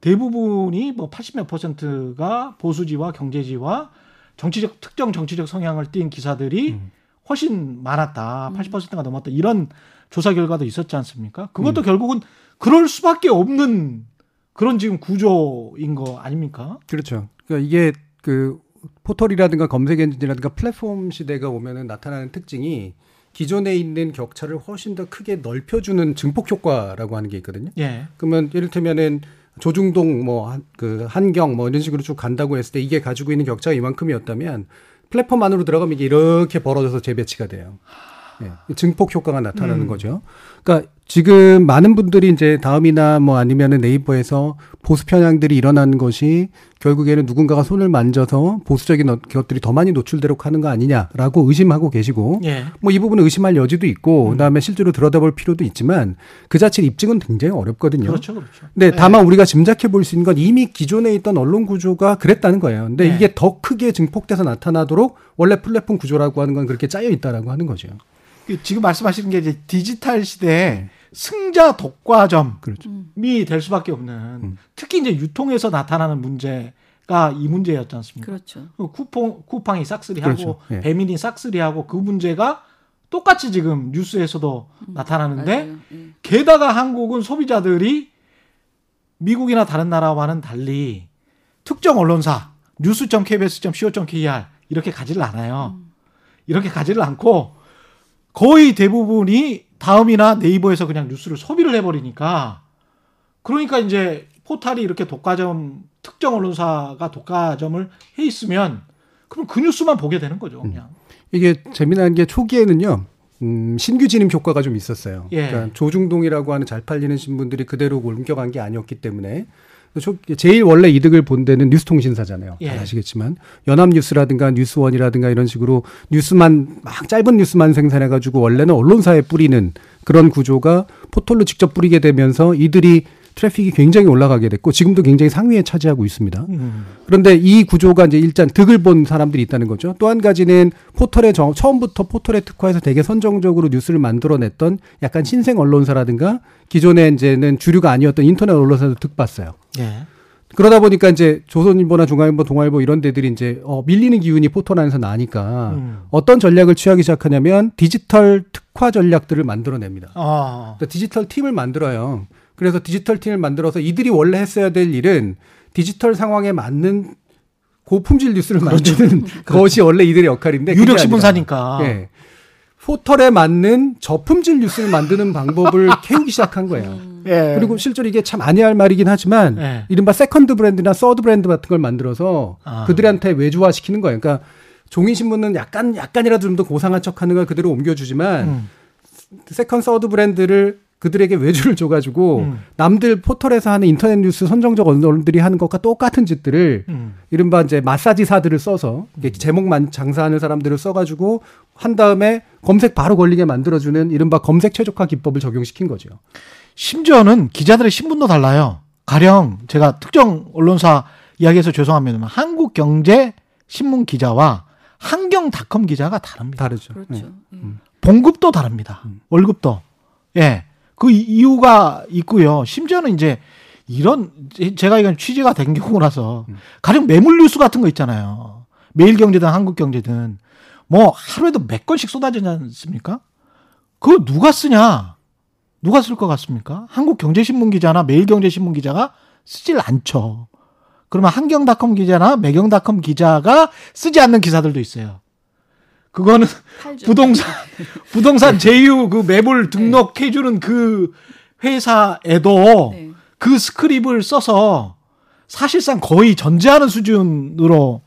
대부분이 뭐 80몇 퍼센트가 보수지와 경제지와 정치적 특정 정치적 성향을 띈 기사들이 음. 훨씬 많았다. 음. 80%가 넘었다. 이런 조사 결과도 있었지 않습니까? 그것도 결국은 그럴 수밖에 없는 그런 지금 구조인 거 아닙니까? 그렇죠. 그러니까 이게 그 포털이라든가 검색 엔진이라든가 플랫폼 시대가 오면은 나타나는 특징이 기존에 있는 격차를 훨씬 더 크게 넓혀주는 증폭 효과라고 하는 게 있거든요. 예. 그러면 이를테면은 조중동 뭐 그 한경 뭐 이런 식으로 쭉 간다고 했을 때 이게 가지고 있는 격차가 이만큼이었다면 플랫폼 안으로 들어가면 이게 이렇게 벌어져서 재배치가 돼요. 예, 증폭 효과가 나타나는 음. 거죠. 그러니까 지금 많은 분들이 이제 다음이나 뭐 아니면은 네이버에서 보수 편향들이 일어나는 것이 결국에는 누군가가 손을 만져서 보수적인 어- 것들이 더 많이 노출되도록 하는 거 아니냐라고 의심하고 계시고 예. 뭐이 부분은 의심할 여지도 있고 음. 그다음에 실제로 들여다볼 필요도 있지만 그 자체 입증은 굉장히 어렵거든요. 그렇죠. 그렇죠. 근데 예. 다만 우리가 짐작해 볼 수 있는 건 이미 기존에 있던 언론 구조가 그랬다는 거예요. 근데 네. 이게 더 크게 증폭돼서 나타나도록 원래 플랫폼 구조라고 하는 건 그렇게 짜여 있다라고 하는 거죠. 그 지금 말씀하시는 게 이제 디지털 시대의 승자 독과점이 그렇죠. 될 수밖에 없는 음. 특히 이제 유통에서 나타나는 문제가 이 문제였지 않습니까? 그렇죠. 그 쿠팡 쿠팡이 싹쓸이하고 그렇죠. 예. 배민이 싹쓸이하고 그 문제가 똑같이 지금 뉴스에서도 나타나는데 맞아요. 예. 게다가 한국은 소비자들이 미국이나 다른 나라와는 달리 특정 언론사 news.kbs.co.kr 이렇게 가지를 않아요. 이렇게 가지를 않고 거의 대부분이 다음이나 네이버에서 그냥 뉴스를 소비를 해버리니까 그러니까 이제 포탈이 이렇게 독과점 특정 언론사가 독과점을 해 있으면 그럼 그 뉴스만 보게 되는 거죠 그냥. 이게 재미난 게 초기에는요. 음, 신규 진입 효과가 좀 있었어요. 예. 그러니까 조중동이라고 하는 잘 팔리는 신문들이 그대로 옮겨간 게 아니었기 때문에 초- 제일 원래 이득을 본 데는 뉴스통신사잖아요. 예. 잘 아시겠지만 연합뉴스라든가 뉴스원이라든가 이런 식으로 뉴스만 막 짧은 뉴스만 생산해가지고 원래는 언론사에 뿌리는 그런 구조가 포털로 직접 뿌리게 되면서 이들이 트래픽이 굉장히 올라가게 됐고 지금도 굉장히 상위에 차지하고 있습니다. 음. 그런데 이 구조가 이제 일단 득을 본 사람들이 있다는 거죠. 또 한 가지는 포털에 저- 처음부터 포털에 특화해서 되게 선정적으로 뉴스를 만들어냈던 약간 신생 언론사라든가 기존에 이제는 주류가 아니었던 인터넷 언론사도 득 봤어요. 예. 그러다 보니까 이제 조선일보나 중앙일보, 동아일보 이런 데들이 이제 어, 밀리는 기운이 포털 안에서 나니까 음. 어떤 전략을 취하기 시작하냐면 디지털 특화 전략들을 만들어냅니다. 어. 그러니까 디지털 팀을 만들어요. 그래서 디지털 팀을 만들어서 이들이 원래 했어야 될 일은 디지털 상황에 맞는 고품질 뉴스를 만드는 것이 원래 이들의 역할인데 유력 신문사니까. 예. 포털에 맞는 저품질 뉴스를 만드는 방법을 배우기 시작한 거예요. 예. 그리고 실제로 이게 참 안해야 할 말이긴 하지만 예. 이른바 second 브랜드나 third 브랜드 같은 걸 만들어서 아. 그들한테 외주화 시키는 거예요. 그러니까 종이 신문은 약간 약간이라도 좀 더 고상한 척하는 걸 그대로 옮겨주지만 음. second third 브랜드를 그들에게 외주를 줘가지고 음. 남들 포털에서 하는 인터넷 뉴스 선정적 언론들이 하는 것과 똑같은 짓들을 음. 이른바 이제 마사지사들을 써서 이게 제목만 장사하는 사람들을 써가지고 한 다음에 검색 바로 걸리게 만들어주는 이른바 검색 최적화 기법을 적용시킨 거죠. 심지어는 기자들의 신분도 달라요. 가령 제가 특정 언론사 이야기해서 죄송합니다만 한국경제 신문 기자와 한경닷컴 기자가 다릅니다. 다르죠. 그렇죠. 네. 예. 봉급도 다릅니다. 월급도. 예. 그 이- 이유가 있고요. 심지어는 이제 이런 제- 제가 이건 취재가 된 경우라서 가령 매물 뉴스 같은 거 있잖아요. 매일경제든 한국경제든 뭐 하루에도 몇 건씩 쏟아지지 않습니까? 그거 누가 쓰냐? 누가 쓸 것 같습니까? 한국경제신문 기자나 매일경제신문 기자가 쓰질 않죠. 그러면 한경닷컴 기자나 매경닷컴 기자가 쓰지 않는 기사들도 있어요. 그거는 팔죠. 부동산 부동산 제휴 그 매물 등록해 주는 그 회사에도 네. 그 스크립을 써서 사실상 거의 전제하는 수준으로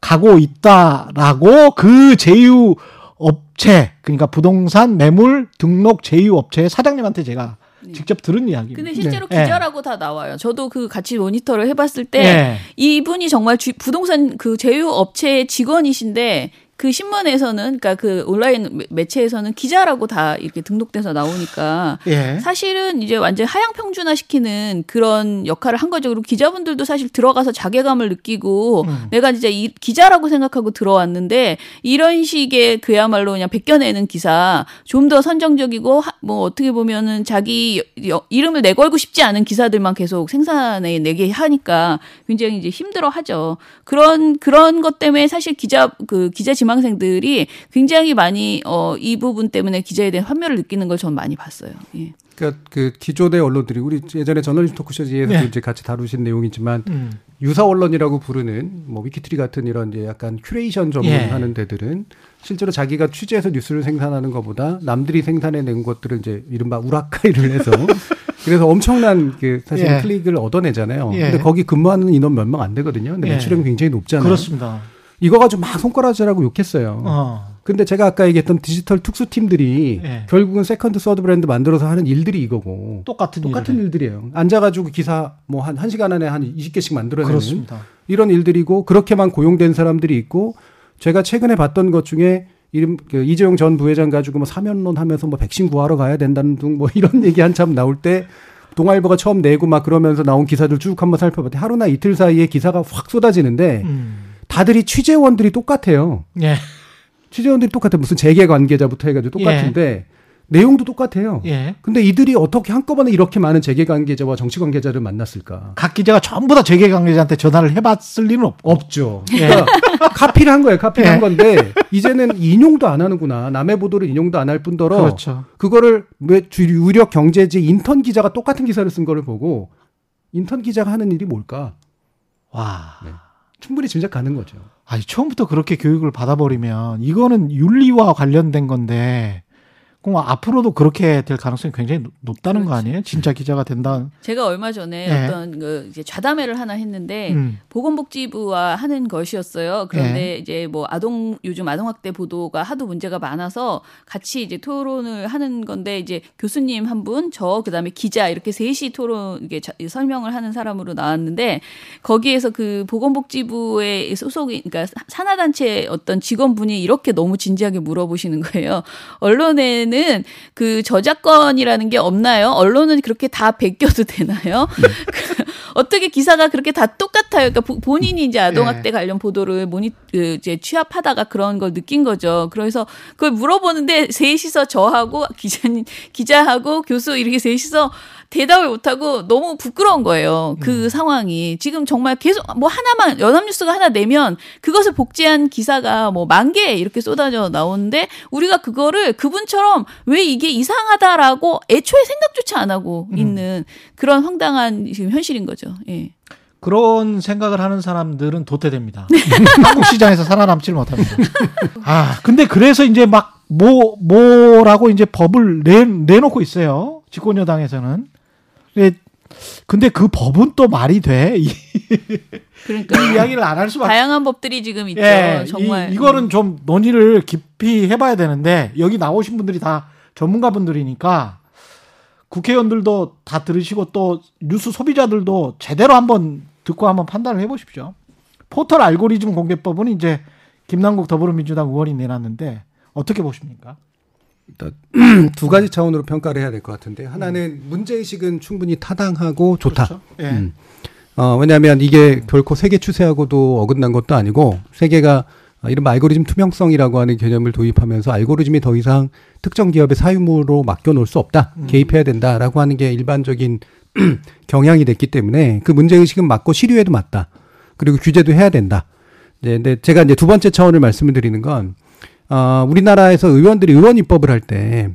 가고 있다라고 그 제휴 업체 그러니까 부동산 매물 등록 제휴 업체 사장님한테 제가 직접 들은 이야기입니다. 근데 실제로 네. 기자라고 다 나와요. 저도 그 같이 모니터를 해봤을 때 네. 이분이 정말 주- 부동산 그 제휴 업체 직원이신데 그 신문에서는 그러니까 그 온라인 매- 매체에서는 기자라고 다 이렇게 등록돼서 나오니까 예. 사실은 이제 완전 하향 평준화 시키는 그런 역할을 한 거죠. 그리고 기자분들도 사실 들어가서 자괴감을 느끼고 음. 내가 진짜 이 기자라고 생각하고 들어왔는데 이런 식의 그야말로 그냥 베껴내는 기사 좀 더 선정적이고 하- 뭐 어떻게 보면은 자기 이름을 내걸고 싶지 않은 기사들만 계속 생산해 내게 하니까 굉장히 이제 힘들어 하죠. 그런 그런 것 때문에 사실 기자 그 기자 지망생들이 굉장히 많이 어 이 부분 때문에 기자에 대한 환멸을 느끼는 걸 전 많이 봤어요. 예. 그러니까 그 기존의 언론들이 우리 예전에 저널리즘 토크쇼 J에서 네. 이제 같이 다루신 내용이지만 음. 유사 언론이라고 부르는 뭐 위키트리 같은 이런 이제 약간 큐레이션 전문하는 데들은 실제로 자기가 취재해서 뉴스를 생산하는 것보다 남들이 생산해낸 것들을 이제 이른바 우라카이를 해서 그래서 엄청난 그 사실 예. 클릭을 얻어내잖아요. 예. 근데 거기 근무하는 인원 몇 명 안 되거든요. 근데 예. 매출액이 굉장히 높잖아요. 그렇습니다. 이거 가지고 막 손가락질하고 욕했어요. 어. 근데 제가 아까 얘기했던 디지털 특수팀들이 예. 결국은 second third 브랜드 만들어서 하는 일들이 이거고 똑같은 똑같은 일을 해. 일들이에요. 앉아가지고 기사 뭐 한 한 시간 안에 한 20개씩 만들어내는 그렇습니다. 이런 일들이고 그렇게만 고용된 사람들이 있고 제가 최근에 봤던 것 중에 이름 그 이재용 전 부회장 가지고 뭐 사면론 하면서 뭐 백신 구하러 가야 된다는 등 뭐 이런 얘기 한참 나올 때 동아일보가 처음 내고 막 그러면서 나온 기사들 쭉 한번 살펴봤더니 하루나 이틀 사이에 기사가 확 쏟아지는데 음. 다들이 취재원들이 똑같아요. 예. 취재원들이 똑같아 무슨 재계 관계자부터 해가지고 똑같은데 내용도 똑같아요. 예. 근데 이들이 어떻게 한꺼번에 이렇게 많은 재계 관계자와 정치 관계자를 만났을까? 각 기자가 전부 다 재계 관계자한테 전화를 해봤을 리는 없고. 없죠. 그러니까 카피를 한 거예요. 카피를 예. 한 건데 이제는 인용도 안 하는구나. 남의 보도를 인용도 안 할 뿐더러 그렇죠. 그거를 왜 주- 유력 경제지 인턴 기자가 똑같은 기사를 쓴 거를 보고 인턴 기자가 하는 일이 뭘까? 와. 충분히 짐작 가는 거죠. 아니 처음부터 그렇게 교육을 받아버리면 이거는 윤리와 관련된 건데 그럼 앞으로도 그렇게 될 가능성이 굉장히 높- 높다는 거 그렇지. 아니에요? 진짜 기자가 된다. 제가 얼마 전에 네. 어떤 그 이제 좌담회를 하나 했는데 음. 보건복지부와 하는 것이었어요. 그런데 네. 이제 뭐 아동 요즘 아동학대 보도가 하도 문제가 많아서 같이 이제 토론을 하는 건데 이제 교수님 한 분, 저 그다음에 기자 이렇게 셋이 토론 이게 자- 설명을 하는 사람으로 나왔는데 거기에서 그 보건복지부의 소속인 그러니까 산하단체 어떤 직원분이 이렇게 너무 진지하게 물어보시는 거예요. 언론에 는 그 저작권이라는 게 없나요? 언론은 그렇게 다 베껴도 되나요? 그 어떻게 기사가 그렇게 다 똑같아요? 그러니까 보- 본인이 이제 아동학대 관련 보도를 모니 그 이제 취합하다가 그런 걸 느낀 거죠. 그래서 그걸 물어보는데 셋이서 저하고 기자님 기자하고 교수 이렇게 셋이서 대답을 못하고 너무 부끄러운 거예요. 그 상황이 지금 정말 계속 뭐 하나만 연합뉴스가 하나 내면 그것을 복제한 기사가 뭐 만 개 이렇게 쏟아져 나오는데 우리가 그거를 그분처럼 왜 이게 이상하다라고 애초에 생각조차 안 하고 있는 그런 황당한 지금 현실인 거죠. 예. 그런 생각을 하는 사람들은 도태됩니다. 한국 시장에서 살아남지를 못합니다. 아, 근데 그래서 이제 막 뭐, 뭐라고 이제 법을 내, 내놓고 있어요. 집권여당에서는. 근데, 그 법은 또 말이 돼. 이, 그러니까 이 이야기를 안 할 수밖에 다양한 법들이 지금 있죠. 예, 정말 이, 이거는 좀 논의를 깊이 해봐야 되는데 여기 나오신 분들이 다 전문가분들이니까 국회의원들도 다 들으시고 또 뉴스 소비자들도 제대로 한번 듣고 한번 판단을 해보십시오. 포털 알고리즘 공개법은 이제 김남국 더불어민주당 의원이 내놨는데 어떻게 보십니까? 두 가지 차원으로 평가를 해야 될 것 같은데 하나는 문제 의식은 충분히 타당하고 좋다. 그렇죠? 예. 음. 어, 왜냐하면 이게 결코 세계 추세하고도 어긋난 것도 아니고 세계가 이른바 알고리즘 투명성이라고 하는 개념을 도입하면서 알고리즘이 더 이상 특정 기업의 사유물로 맡겨놓을 수 없다. 개입해야 된다라고 하는 게 일반적인 경향이 됐기 때문에 그 문제 의식은 맞고 시류에도 맞다. 그리고 규제도 해야 된다. 이제 근데 제가 이제 두 번째 차원을 말씀을 드리는 건, 어, 우리나라에서 의원들이 의원 입법을 할 때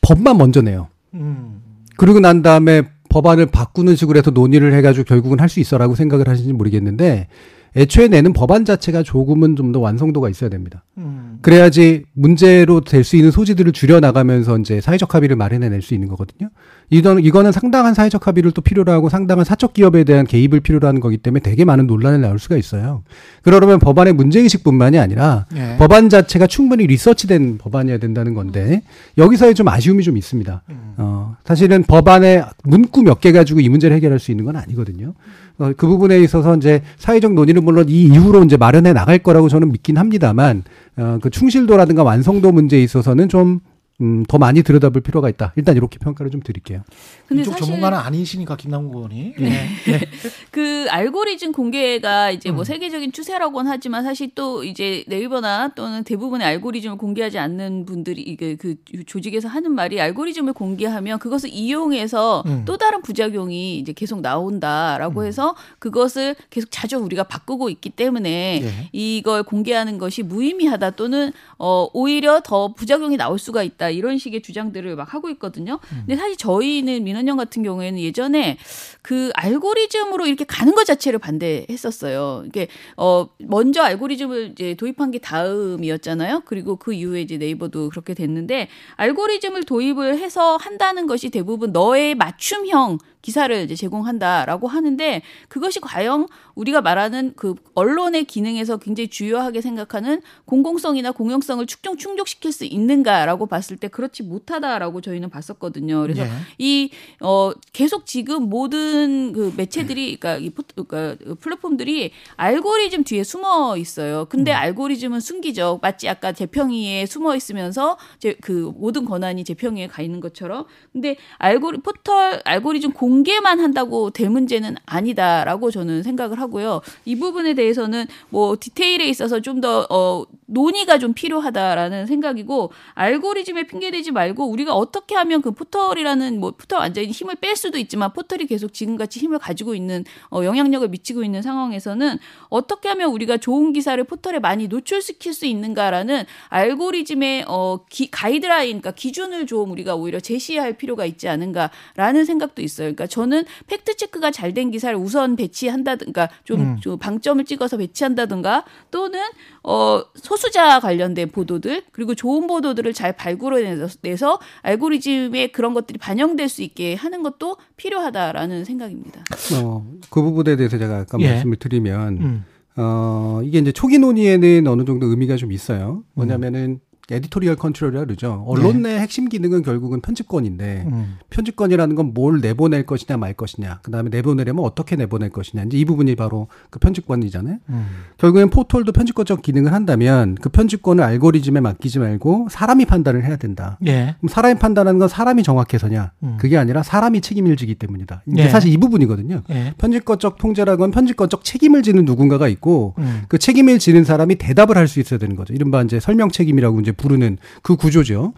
법만 먼저 내요. 음. 그러고 난 다음에 법안을 바꾸는 식으로 해서 논의를 해가지고 결국은 할 수 있어라고 생각을 하시는지 모르겠는데 애초에 내는 법안 자체가 조금은 좀 더 완성도가 있어야 됩니다. 음. 그래야지 문제로 될 수 있는 소지들을 줄여 나가면서 이제 사회적 합의를 마련해낼 수 있는 거거든요. 이거는, 이거는 상당한 사회적 합의를 또 필요로 하고 상당한 사적 기업에 대한 개입을 필요로 하는 거기 때문에 되게 많은 논란이 나올 수가 있어요. 그러려면 법안의 문제 의식뿐만이 아니라 예. 법안 자체가 충분히 리서치된 법안이어야 된다는 건데 여기서의 좀 아쉬움이 좀 있습니다. 어, 사실은 법안의 문구 몇 개 가지고 이 문제를 해결할 수 있는 건 아니거든요. 어, 그 부분에 있어서 이제 사회적 논의는 물론 이 이후로 이제 마련해 나갈 거라고 저는 믿긴 합니다만 어, 그 충실도라든가 완성도 문제에 있어서는 좀 음, 더 많이 들여다볼 필요가 있다. 일단 이렇게 평가를 좀 드릴게요. 근데 이쪽 사실 전문가는 아니시니까 김남국 의원이. 예. 예. 그 알고리즘 공개가 이제 음. 뭐 세계적인 추세라고는 하지만 사실 또 이제 네이버나 또는 대부분의 알고리즘을 공개하지 않는 분들이 이게 그 조직에서 하는 말이 알고리즘을 공개하면 그것을 이용해서 음. 또 다른 부작용이 이제 계속 나온다라고 해서 그것을 계속 자주 우리가 바꾸고 있기 때문에 예. 이걸 공개하는 것이 무의미하다 또는 어 오히려 더 부작용이 나올 수가 있다 이런 식의 주장들을 막 하고 있거든요. 근데 사실 저희는 민원연 같은 경우에는 예전에 그 알고리즘으로 이렇게 가는 것 자체를 반대했었어요. 이게 어 먼저 알고리즘을 이제 도입한 게 다음이었잖아요. 그리고 그 이후에 이제 네이버도 그렇게 됐는데 알고리즘을 도입을 해서 한다는 것이 대부분 너의 맞춤형 기사를 이제 제공한다라고 하는데 그것이 과연 우리가 말하는 그 언론의 기능에서 굉장히 주요하게 생각하는 공공성이나 공영성을 축적 충족시킬 수 있는가라고 봤을 때 그렇지 못하다라고 저희는 봤었거든요. 그래서 예. 이어 계속 지금 모든 그 매체들이 그러니까 이 포, 그러니까 플랫폼들이 알고리즘 뒤에 숨어 있어요. 근데 알고리즘은 숨기죠. 마치 아까 제평위에 숨어 있으면서 제 그 모든 권한이 제평위에 가 있는 것처럼. 근데 알고리 포털 알고리즘 공개만 한다고 될 문제는 아니다라고 저는 생각을 하고요. 이 부분에 대해서는 뭐 디테일에 있어서 좀더 어, 논의가 좀 필요하다라는 생각이고 알고리즘에 핑계대지 말고 우리가 어떻게 하면 그 포털이라는 뭐 포털 완전히 힘을 뺄 수도 있지만 포털이 계속 지금같이 힘을 가지고 있는 어, 영향력을 미치고 있는 상황에서는 어떻게 하면 우리가 좋은 기사를 포털에 많이 노출시킬 수 있는가라는 알고리즘의 어, 기, 가이드라인, 그러니까 기준을 좀 우리가 오히려 제시할 필요가 있지 않은가라는 생각도 있어요. 그러니까 저는 팩트 체크가 잘 된 기사를 우선 배치한다든가 좀, 음. 좀 방점을 찍어서 배치한다든가 또는 어 소수 투자 관련된 보도들 그리고 좋은 보도들을 잘 발굴해내서 알고리즘에 그런 것들이 반영될 수 있게 하는 것도 필요하다라는 생각입니다. 어, 그 부분에 대해서 제가 아까 예. 말씀을 드리면 음. 어, 이게 이제 초기 논의에는 어느 정도 의미가 좀 있어요. 뭐냐면은 editorial control이라 그러죠. 언론 내 핵심 기능은 결국은 편집권인데 음. 편집권이라는 건 뭘 내보낼 것이냐 말 것이냐. 그 다음에 내보내려면 어떻게 내보낼 것이냐. 이제 이 부분이 바로 그 편집권이잖아요. 음. 결국엔 포털도 편집권적 기능을 한다면 그 편집권을 알고리즘에 맡기지 말고 사람이 판단을 해야 된다. 예. 그럼 사람이 판단하는 건 사람이 정확해서냐? 음. 그게 아니라 사람이 책임을 지기 때문이다. 이게 예. 사실 이 부분이거든요. 예. 편집권적 통제라고 하면 편집권적 책임을 지는 누군가가 있고 음. 그 책임을 지는 사람이 대답을 할 수 있어야 되는 거죠. 이른바 이제 설명 책임이라고 이제 부르는 그 구조죠.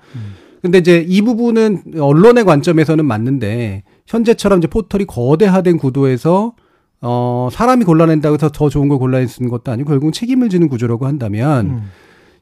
근데 이제 이 부분은 언론의 관점에서는 맞는데 현재처럼 이제 포털이 거대화된 구도에서 어 사람이 골라낸다고 해서 더 좋은 걸 골라내 쓰는 것도 아니고 결국은 책임을 지는 구조라고 한다면 음.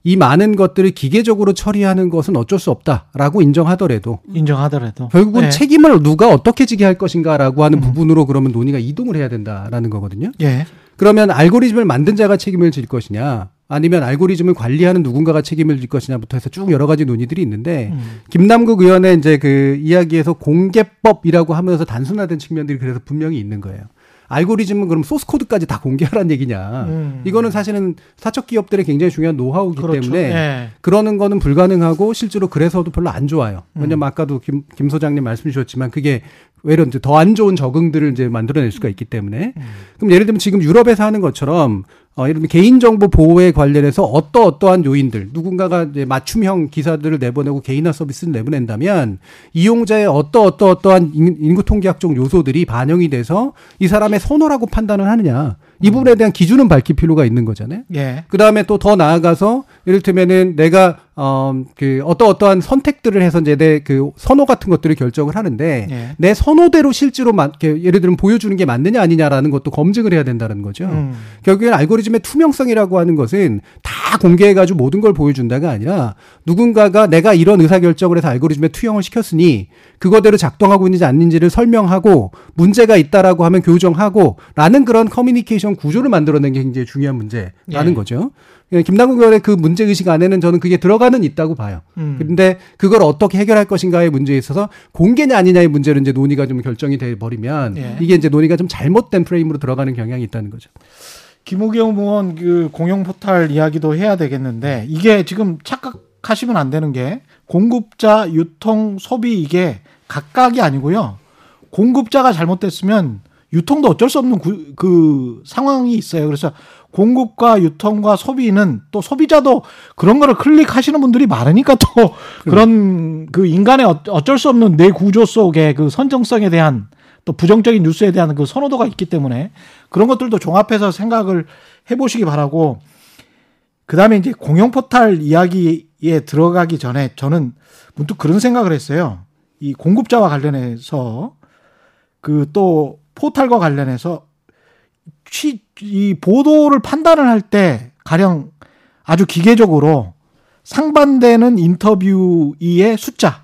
이 많은 것들을 기계적으로 처리하는 것은 어쩔 수 없다라고 인정하더라도 인정하더라도 결국은 예. 책임을 누가 어떻게 지게 할 것인가라고 하는 부분으로 그러면 논의가 이동을 해야 된다라는 거거든요. 예. 그러면 알고리즘을 만든 자가 책임을 질 것이냐 아니면 알고리즘을 관리하는 누군가가 책임을 질 것이냐부터 해서 쭉 여러 가지 논의들이 있는데 음. 김남국 의원의 이제 그 이야기에서 공개법이라고 하면서 단순화된 측면들이 그래서 분명히 있는 거예요. 알고리즘은 그럼 소스 코드까지 다 공개하라는 얘기냐. 음. 이거는 사실은 사적 기업들의 굉장히 중요한 노하우이기 그렇죠. 때문에 예. 그러는 거는 불가능하고 실제로 그래서도 별로 안 좋아요. 왜냐면 아까도 김, 김 소장님 말씀 주셨지만 그게 외려 이제 더 안 좋은 적응들을 이제 만들어낼 수가 있기 때문에 그럼 예를 들면 지금 유럽에서 하는 것처럼 어, 예를 들면 개인정보 보호에 관련해서 어떠 어떠한 요인들 누군가가 이제 맞춤형 기사들을 내보내고 개인화 서비스를 내보낸다면 이용자의 어떠 어떠 어떠한 인- 인구 통계학적 요소들이 반영이 돼서 이 사람의 선호라고 판단을 하느냐 이 부분에 대한 기준은 밝힐 필요가 있는 거잖아요. 예. 그 다음에 또 더 나아가서 이를테면은 내가 어그 어떠 어떠한 선택들을 해서 이제 내 그 선호 같은 것들을 결정을 하는데 예. 내 선호대로 실제로 마, 이렇게 예를 들면 보여주는 게 맞느냐 아니냐라는 것도 검증을 해야 된다는 거죠. 음. 결국엔 알고리즘의 투명성이라고 하는 것은 다 공개해가지고 모든 걸 보여준다가 아니라 누군가가 내가 이런 의사 결정을 해서 알고리즘에 투영을 시켰으니 그거대로 작동하고 있는지 아닌지를 설명하고 문제가 있다라고 하면 교정하고 라는 그런 커뮤니케이션 구조를 만들어내는 게 굉장히 중요한 문제라는 예. 거죠. 예, 김남국 의원의 그 문제 의식 안에는 저는 그게 들어가는 있다고 봐요. 음. 근데 그걸 어떻게 해결할 것인가의 문제에 있어서 공개냐 아니냐의 문제로 이제 논의가 좀 결정이 돼 버리면 예. 이게 이제 논의가 좀 잘못된 프레임으로 들어가는 경향이 있다는 거죠. 김우경 의원 그 공영 포탈 이야기도 해야 되겠는데 이게 지금 착각하시면 안 되는 게 공급자, 유통, 소비 이게 각각이 아니고요. 공급자가 잘못됐으면 유통도 어쩔 수 없는 구- 그 상황이 있어요. 그래서 공급과 유통과 소비는 또 소비자도 그런 거를 클릭하시는 분들이 많으니까 또 그런 그 인간의 어- 어쩔 수 없는 내 구조 속에 그 선정성에 대한 또 부정적인 뉴스에 대한 그 선호도가 있기 때문에 그런 것들도 종합해서 생각을 해보시기 바라고 그 다음에 이제 공영 포탈 이야기에 들어가기 전에 저는 문득 그런 생각을 했어요. 이 공급자와 관련해서 그 또 포탈과 관련해서 취, 이 보도를 판단을 할 때 가령 아주 기계적으로 상반되는 인터뷰의 숫자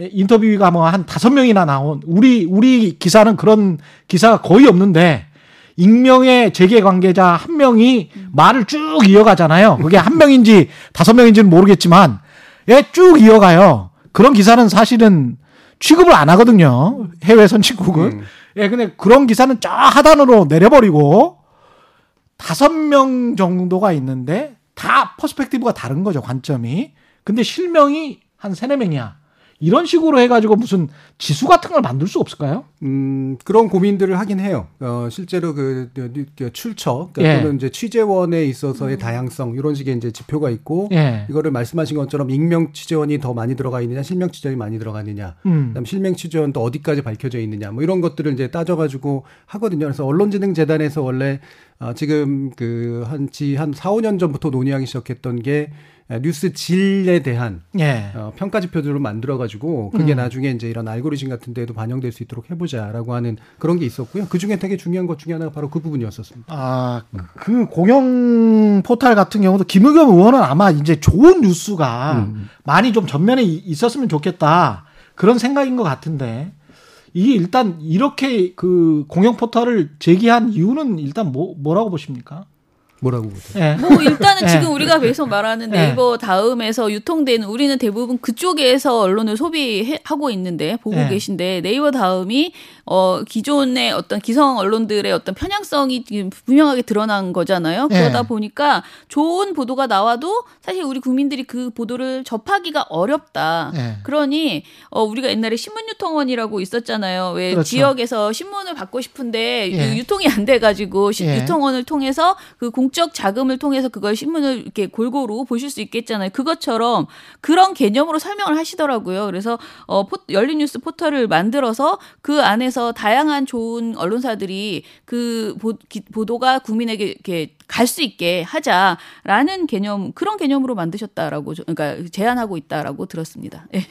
예, 인터뷰가 뭐 한 다섯 명이나 나온 우리 우리 기사는 그런 기사가 거의 없는데 익명의 재계 관계자 한 명이 말을 쭉 이어가잖아요. 그게 한 명인지 다섯 명인지는 모르겠지만 예, 쭉 이어가요. 그런 기사는 사실은 취급을 안 하거든요. 해외 선진국은. 예, 근데 그런 기사는 쫙 하단으로 내려버리고 다섯 명 정도가 있는데 다 perspective가 다른 거죠, 관점이. 근데 실명이 한 세네 명이야. 이런 식으로 해가지고 무슨 지수 같은 걸 만들 수 없을까요? 음, 그런 고민들을 하긴 해요. 어, 실제로 그, 그, 그 출처, 그러니까 예. 또는 이제 취재원에 있어서의 다양성, 이런 식의 이제 지표가 있고, 예. 이거를 말씀하신 것처럼 익명 취재원이 더 많이 들어가 있느냐, 실명 취재원이 많이 들어가 있느냐, 음. 그다음 실명 취재원도 어디까지 밝혀져 있느냐, 뭐 이런 것들을 이제 따져가지고 하거든요. 그래서 언론진흥재단에서 원래 어, 지금 그 한지 한 4, 5년 전부터 논의하기 시작했던 게 뉴스 질에 대한 예. 어, 평가 지표들을 만들어 가지고 그게 음. 나중에 이제 이런 알고리즘 같은 데에도 반영될 수 있도록 해보자라고 하는 그런 게 있었고요. 그 중에 되게 중요한 것 중에 하나가 바로 그 부분이었었습니다. 아, 그 공영 포탈 같은 경우도 김의겸 의원은 아마 이제 좋은 뉴스가 음. 많이 좀 전면에 이- 있었으면 좋겠다. 그런 생각인 것 같은데. 이게 일단 이렇게 그 공영 포털을 제기한 이유는 일단 뭐, 뭐라고 보십니까? 뭐라고 보세요? 예. 뭐 일단은 예. 지금 우리가 계속 말하는 예. 네이버 다음에서 유통되는 우리는 대부분 그쪽에서 언론을 소비하고 있는데 보고 예. 계신데 네이버 다음이 어 기존의 어떤 기성 언론들의 어떤 편향성이 분명하게 드러난 거잖아요. 예. 그러다 보니까 좋은 보도가 나와도 사실 우리 국민들이 그 보도를 접하기가 어렵다. 예. 그러니 어 우리가 옛날에 신문 유통원이라고 있었잖아요. 왜 그렇죠. 지역에서 신문을 받고 싶은데 예. 유- 유통이 안 돼가지고 시- 예. 유통원을 통해서 그 공적 자금을 통해서 그걸 신문을 이렇게 골고루 보실 수 있겠잖아요. 그것처럼 그런 개념으로 설명을 하시더라고요. 그래서 어 포- 열린 뉴스 포털을 만들어서 그 안에서 다양한 좋은 언론사들이 그 보, 기- 보도가 국민에게 이렇게 갈 수 있게 하자라는 개념 그런 개념으로 만드셨다라고 저- 그러니까 제안하고 있다라고 들었습니다. 예.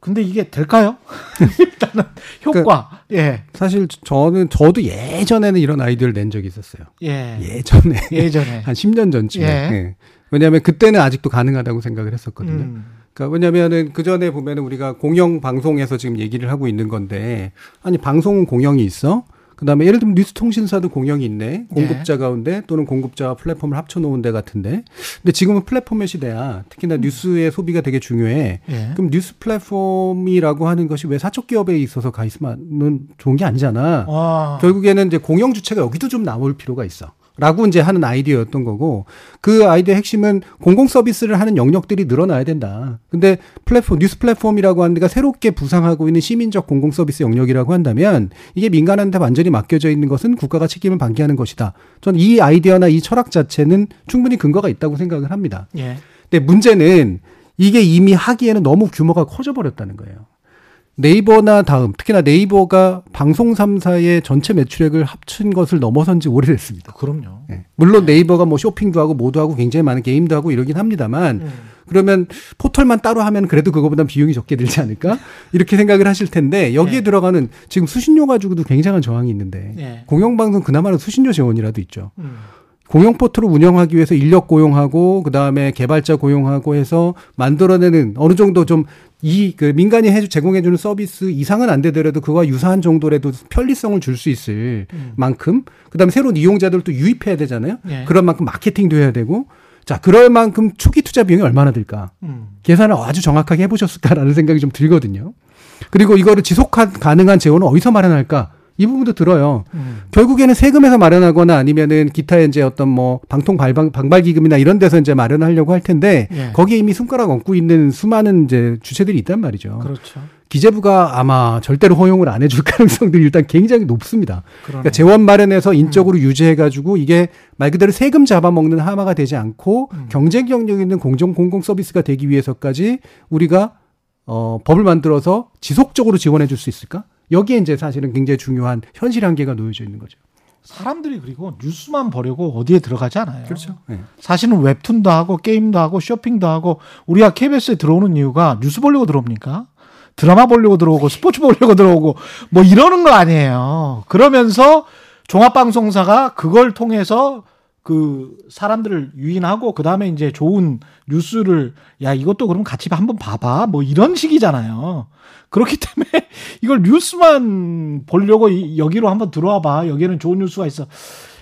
근데 이게 될까요? 일단은 효과. 예. 사실 저는 저도 예전에는 이런 아이디어를 낸 적이 있었어요. 예. 예전에 예전에. 한 10년 전쯤에. 예. 예. 왜냐하면 그때는 아직도 가능하다고 생각을 했었거든요. 음. 그러니까 왜냐면은 그 전에 보면은 우리가 공영 방송에서 지금 얘기를 하고 있는 건데 아니 방송은 공영이 있어. 그다음에 예를 들면 뉴스 통신사도 공영이 있네. 공급자 가운데 또는 공급자와 플랫폼을 합쳐 놓은 데 같은데. 근데 지금은 플랫폼의 시대야. 특히나 뉴스의 소비가 되게 중요해. 예. 그럼 뉴스 플랫폼이라고 하는 것이 왜 사적 기업에 있어서 가 있으면 좋은 게 아니잖아. 아. 결국에는 이제 공영 주체가 여기도 좀 나올 필요가 있어. 라고 이제 하는 아이디어였던 거고 그 아이디어 핵심은 공공 서비스를 하는 영역들이 늘어나야 된다. 근데 플랫폼 뉴스 플랫폼이라고 하는 데가 새롭게 부상하고 있는 시민적 공공 서비스 영역이라고 한다면 이게 민간한테 완전히 맡겨져 있는 것은 국가가 책임을 방기하는 것이다. 저는 이 아이디어나 이 철학 자체는 충분히 근거가 있다고 생각을 합니다. 예. 근데 문제는 이게 이미 하기에는 너무 규모가 커져 버렸다는 거예요. 네이버나 다음, 특히나 네이버가 방송 3사의 전체 매출액을 합친 것을 넘어선 지 오래됐습니다. 그럼요. 예. 물론 네이버가 뭐 쇼핑도 하고 뭐도 하고 굉장히 많은 게임도 하고 이러긴 합니다만 음. 그러면 포털만 따로 하면 그래도 그거보단 비용이 적게 들지 않을까? 이렇게 생각을 하실 텐데 여기에 예. 들어가는 지금 수신료 가지고도 굉장한 저항이 있는데 예. 공영방송 그나마는 수신료 재원이라도 있죠. 음. 공영 포털을 운영하기 위해서 인력 고용하고 그다음에 개발자 고용하고 해서 만들어내는 어느 정도 좀 이 그 민간이 해주 제공해주는 서비스 이상은 안 되더라도 그와 유사한 정도라도 편리성을 줄 수 있을 음. 만큼 그다음에 새로운 이용자들도 유입해야 되잖아요. 예. 그런 만큼 마케팅도 해야 되고 자 그럴 만큼 초기 투자 비용이 얼마나 들까? 음. 계산을 아주 정확하게 해보셨을까라는 생각이 좀 들거든요. 그리고 이거를 지속 가능한 재원은 어디서 마련할까? 이 부분도 들어요. 음. 결국에는 세금에서 마련하거나 아니면은 기타 이제 어떤 뭐 방통 발방 방발 기금이나 이런 데서 이제 마련하려고 할 텐데 예. 거기에 이미 손가락 얹고 있는 수많은 이제 주체들이 있단 말이죠. 그렇죠. 기재부가 아마 절대로 허용을 안 해줄 가능성들이 일단 굉장히 높습니다. 그러네. 그러니까 재원 마련해서 인적으로 유지해가지고 이게 말 그대로 세금 잡아먹는 하마가 되지 않고 음. 경쟁 경력 있는 공정 공공 서비스가 되기 위해서까지 우리가 어, 법을 만들어서 지속적으로 지원해 줄 수 있을까? 여기에 이제 사실은 굉장히 중요한 현실 한계가 놓여져 있는 거죠. 사람들이 그리고 뉴스만 보려고 어디에 들어가지 않아요. 네. 사실은 웹툰도 하고 게임도 하고 쇼핑도 하고 우리가 KBS에 들어오는 이유가 뉴스 보려고 들어옵니까? 드라마 보려고 들어오고 스포츠 보려고 들어오고 뭐 이러는 거 아니에요. 그러면서 종합방송사가 그걸 통해서 그 사람들을 유인하고 그 다음에 이제 좋은 뉴스를 야 이것도 그럼 같이 한번 봐봐. 뭐 이런 식이잖아요. 그렇기 때문에 이걸 뉴스만 보려고 이- 여기로 한번 들어와봐. 여기는 좋은 뉴스가 있어.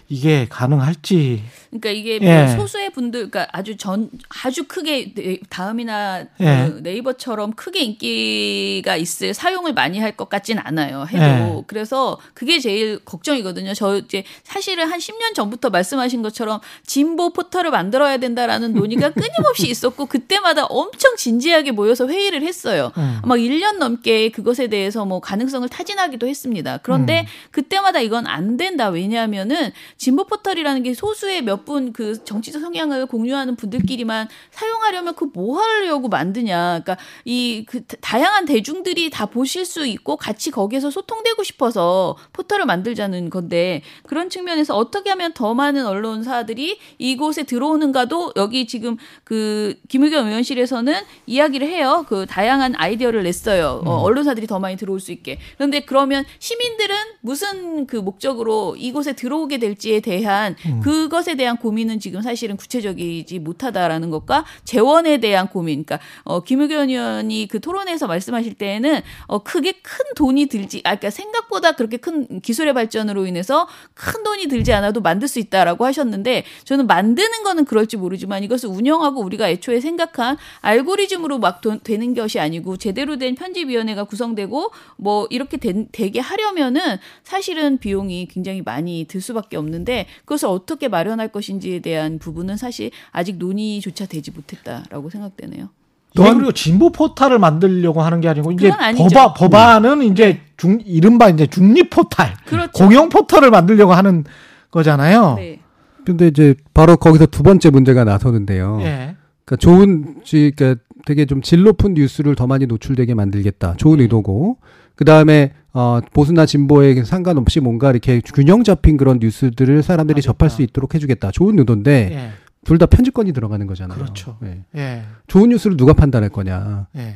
이게 가능할지 그러니까 이게 예. 뭐 소수의 분들, 그러니까 아주 전 아주 크게 네- 다음이나 예. 그 네이버처럼 크게 인기가 있을 사용을 많이 할 것 같진 않아요. 해도 예. 그래서 그게 제일 걱정이거든요. 저 이제 사실은 한 10년 전부터 말씀하신 것처럼 진보 포털을 만들어야 된다라는 논의가 끊임없이 있었고 그때마다 엄청 진지하게 모여서 회의를 했어요. 음. 막 1년 넘게 그것에 대해서 뭐 가능성을 타진하기도 했습니다. 그런데 음. 그때마다 이건 안 된다. 왜냐하면은 진보 포털이라는 게 소수의 몇분 그 정치적 성향을 공유하는 분들끼리만 사용하려면 그 뭐 하려고 만드냐. 그러니까 이 그 다양한 대중들이 다 보실 수 있고 같이 거기에서 소통되고 싶어서 포털을 만들자는 건데 그런 측면에서 어떻게 하면 더 많은 언론사들이 이곳에 들어오는가도 여기 지금 그 김의겸 의원실에서는 이야기를 해요. 그 다양한 아이디어를 냈어요. 어, 언론사들이 더 많이 들어올 수 있게. 그런데 그러면 시민들은 무슨 그 목적으로 이곳에 들어오게 될지 될지에 대한 음. 그것에 대한 고민은 지금 사실은 구체적이지 못하다라는 것과 재원에 대한 고민. 그러니까 어 김의겸 의원이 그 토론에서 말씀하실 때에는 어 크게 큰 돈이 들지 아 그러니까 생각보다 그렇게 큰 기술의 발전으로 인해서 큰 돈이 들지 않아도 만들 수 있다라고 하셨는데 저는 만드는 거는 그럴지 모르지만 이것을 운영하고 우리가 애초에 생각한 알고리즘으로 막 돈- 되는 것이 아니고 제대로 된 편집위원회가 구성되고 뭐 이렇게 된- 되게 하려면은 사실은 비용이 굉장히 많이 들 수밖에 없는데 그것을 어떻게 마련할 것 인지에 대한 부분은 사실 아직 논의조차 되지 못했다라고 생각되네요. 이게 그리고 진보 포탈을 만들려고 하는 게 아니고 이제. 법안 법안은 이제 중 이른바 이제 중립 포탈, 그렇죠. 공영 포털을 만들려고 하는 거잖아요. 네. 근데 이제 바로 거기서 두 번째 문제가 나서는데요. 예. 그러니까 좋은 지- 그러니까 되게 좀 질 높은 뉴스를 더 많이 노출되게 만들겠다. 좋은 의도고. 그다음에 어 보수나 진보에 상관없이 뭔가 이렇게 균형 잡힌 그런 뉴스들을 사람들이. 접할 수 있도록 해 주겠다. 좋은 의도인데 예. 둘다 편집권이 들어가는 거잖아요. 그렇죠. 예. 예. 좋은 뉴스를 누가 판단할 거냐. 예.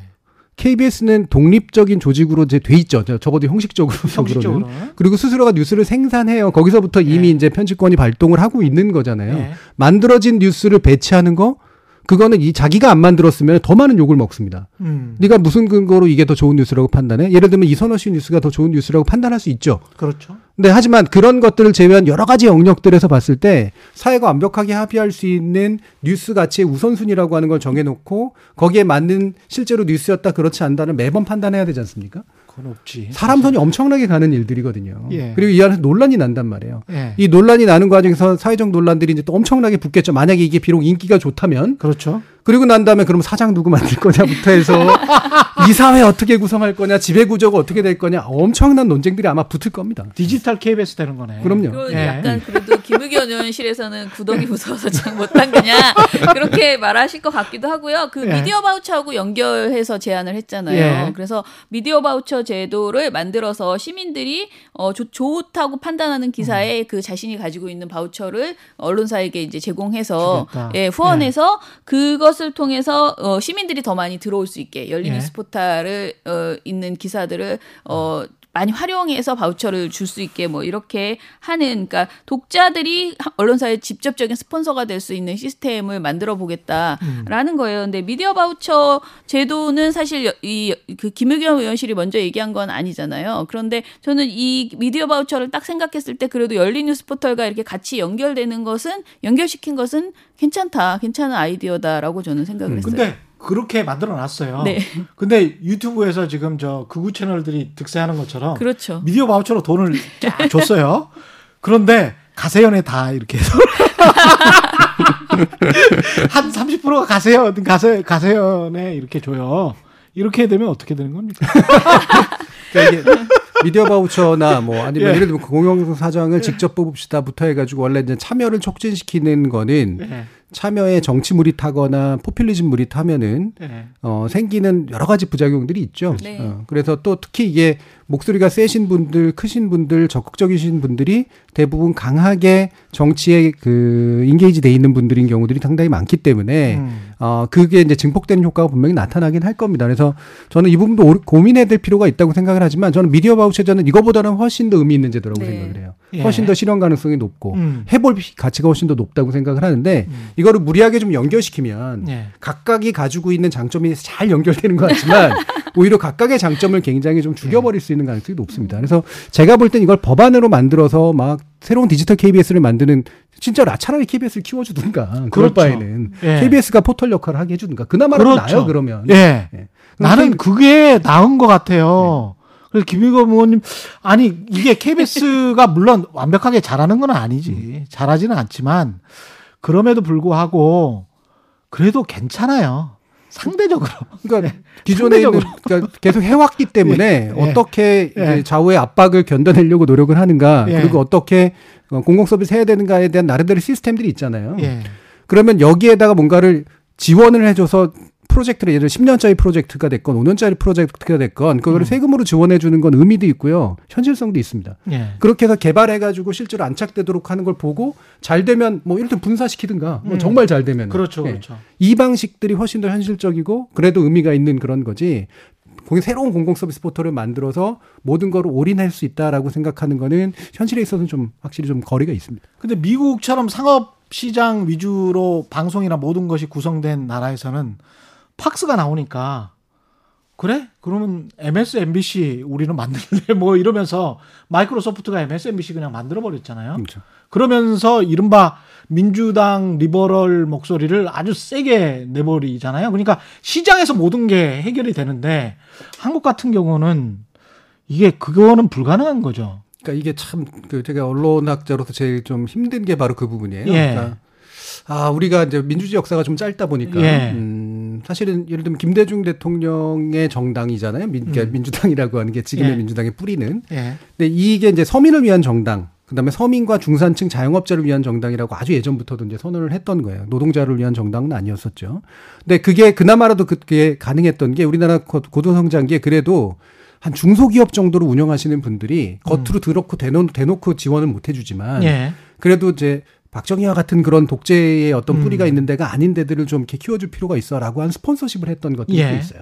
KBS는 독립적인 조직으로 이제 돼 있죠. 저- 적어도 형식적으로. 형식적으로. 그리고 스스로가 뉴스를 생산해요. 거기서부터 이미 예. 이제 편집권이 발동을 하고 있는 거잖아요. 예. 만들어진 뉴스를 배치하는 거 그거는 이 자기가 안 만들었으면 더 많은 욕을 먹습니다. 음. 네가 무슨 근거로 이게 더 좋은 뉴스라고 판단해? 예를 들면 이선호 씨 뉴스가 더 좋은 뉴스라고 판단할 수 있죠. 그렇죠. 근데 하지만 그런 것들을 제외한 여러 가지 영역들에서 봤을 때 사회가 완벽하게 합의할 수 있는 뉴스 가치의 우선순위라고 하는 걸 정해놓고 거기에 맞는 실제로 뉴스였다 그렇지 않다를 매번 판단해야 되지 않습니까? 그건 없지. 사람 손이 엄청나게 가는 일들이거든요. 예. 그리고 이 안에서 논란이 난단 말이에요. 예. 이 논란이 나는 과정에서 사회적 논란들이 이제 또 엄청나게 붙겠죠. 만약에 이게 비록 인기가 좋다면 그렇죠. 그리고 난 다음에 그럼 사장 누구 만들 거냐부터 해서 이 사회 어떻게 구성할 거냐, 지배 구조가 어떻게 될 거냐 엄청난 논쟁들이 아마 붙을 겁니다. 디지털 KBS 되는 거네. 그럼요. 그 예. 약간 그래도 김의겸 의원실에서는 구덩이 무서워서 잘 못한 거냐 그렇게 말하실 것 같기도 하고요. 그 예. 미디어 바우처하고 연결해서 제안을 했잖아요. 예. 그래서 미디어 바우처 제도를 만들어서 시민들이 어, 좋, 좋다고 판단하는 기사에 그 자신이 가지고 있는 바우처를 언론사에게 이제 제공해서 주겠다. 예, 후원해서 그것 을 통해서 어, 시민들이 더 많이 들어올 수 있게 열린 예. 포탈을 어, 있는 기사들을 어, 많이 활용해서 바우처를 줄 수 있게 뭐 이렇게 하는 그러니까 독자들이 언론사의 직접적인 스폰서가 될 수 있는 시스템을 만들어 보겠다라는 거예요. 근데 미디어 바우처 제도는 사실 이 그 김의겸 의원실이 먼저 얘기한 건 아니잖아요. 그런데 저는 이 미디어 바우처를 딱 생각했을 때 그래도 열린 뉴스 포털과 이렇게 같이 연결되는 것은 연결시킨 것은 괜찮다, 괜찮은 아이디어다라고 저는 생각을 했어요. 그렇게 만들어 놨어요. 네. 근데 유튜브에서 지금 저 극우 채널들이 득세하는 것처럼 그렇죠. 미디어 바우처로 돈을 쫙 줬어요. 그런데 가세연에 다 이렇게 해서 한 30%가 가세연 가세 가세연에 이렇게 줘요. 이렇게 되면 어떻게 되는 겁니까? 그러니까 이게 미디어 바우처나 뭐 아니면 예. 예를 들면 공영 사장을 직접 뽑읍시다부터 해가지고 원래 이제 참여를 촉진시키는 거는 네. 참여에 정치물이 타거나 포퓰리즘물이 타면은 네. 어, 생기는 여러 가지 부작용들이 있죠. 네. 어, 그래서 또 특히 이게 목소리가 세신 분들, 크신 분들, 적극적이신 분들이 대부분 강하게 정치에 그 인게이지 돼 있는 분들인 경우들이 상당히 많기 때문에 음. 어, 그게 이제 증폭되는 효과가 분명히 나타나긴 할 겁니다. 그래서 저는 이 부분도 오- 고민해야 될 필요가 있다고 생각을 하지만 저는 미디어 바우처제는 이거보다는 훨씬 더 의미 있는 제도라고 네. 생각을 해요. 예. 훨씬 더 실현 가능성이 높고 음. 해볼 가치가 훨씬 더 높다고 생각을 하는데 음. 이거를 무리하게 좀 연결시키면 예. 각각이 가지고 있는 장점이 잘 연결되는 것 같지만 오히려 각각의 장점을 굉장히 좀 죽여버릴 수 있는 가능성이 높습니다. 그래서 제가 볼 땐 이걸 법안으로 만들어서 막 새로운 디지털 KBS를 만드는 진짜 라- 차라리 KBS를 키워주든가 그럴 그렇죠. 바에는 예. KBS가 포털 역할을 하게 해주든가 그나마라도 그렇죠. 나요 그러면. 예. 예. 나는 그게 나은 것 같아요. 그래서 김의겸 의원님 아니 이게 KBS가 물론 완벽하게 잘하는 건 아니지 잘하지는 않지만 그럼에도 불구하고 그래도 괜찮아요 상대적으로 그러니까 기존에 있는 상대적으로. 그러니까 계속 해왔기 때문에 예. 어떻게 예. 좌우의 압박을 견뎌내려고 노력을 하는가 예. 그리고 어떻게 어, 공공 서비스 해야 되는가에 대한 나름대로 시스템들이 있잖아요. 예 그러면 여기에다가 뭔가를 지원을 해줘서 프로젝트를 예를 들어 10년짜리 프로젝트가 됐건 5년짜리 프로젝트가 됐건 그거를 음. 세금으로 지원해 주는 건 의미도 있고요. 현실성도 있습니다. 예. 그렇게 해서 개발해 가지고 실제로 안착되도록 하는 걸 보고 잘 되면 뭐 이를테면 분사시키든가 뭐 음. 정말 잘 되면 그렇죠 예. 그렇죠 이 방식들이 훨씬 더 현실적이고 그래도 의미가 있는 그런 거지 공- 새로운 공공 서비스 포털을 만들어서 모든 거를 올인할 수 있다라고 생각하는 거는 현실에 있어서는 좀 확실히 좀 거리가 있습니다. 근데 미국처럼 상업 시장 위주로 방송이나 모든 것이 구성된 나라에서는 팍스가 나오니까 그래? 그러면 MSNBC 우리는 만들래 뭐 이러면서 마이크로소프트가 MSNBC 그냥 만들어 버렸잖아요. 그렇죠. 그러면서 이른바 민주당 리버럴 목소리를 아주 세게 내버리잖아요. 그러니까 시장에서 모든 게 해결이 되는데 한국 같은 경우는 이게 그거는 불가능한 거죠. 그러니까 이게 참 그 제가 언론학자로서 제일 좀 힘든 게 바로 그 부분이에요. 예. 그러니까 아 우리가 이제 민주주의 역사가 좀 짧다 보니까 예. 음, 사실은 예를 들면 김대중 대통령의 정당이잖아요. 민, 그러니까 음. 민주당이라고 하는 게 지금의 예. 민주당의 뿌리는. 예. 근데 이게 이제 서민을 위한 정당, 그다음에 서민과 중산층 자영업자를 위한 정당이라고 아주 예전부터도 이제 선언을 했던 거예요. 노동자를 위한 정당은 아니었었죠. 근데 그게 그나마라도 그게 가능했던 게 우리나라 고- 고도성장기에 그래도 한 중소기업 정도로 운영하시는 분들이 겉으로 더럽고 대놓, 대놓고 지원을 못 해주지만 예. 그래도 이제 박정희와 같은 그런 독재의 어떤 음. 뿌리가 있는 데가 아닌 데들을 좀 이렇게 키워줄 필요가 있어라고 한 스폰서십을 했던 것들이 예. 있어요.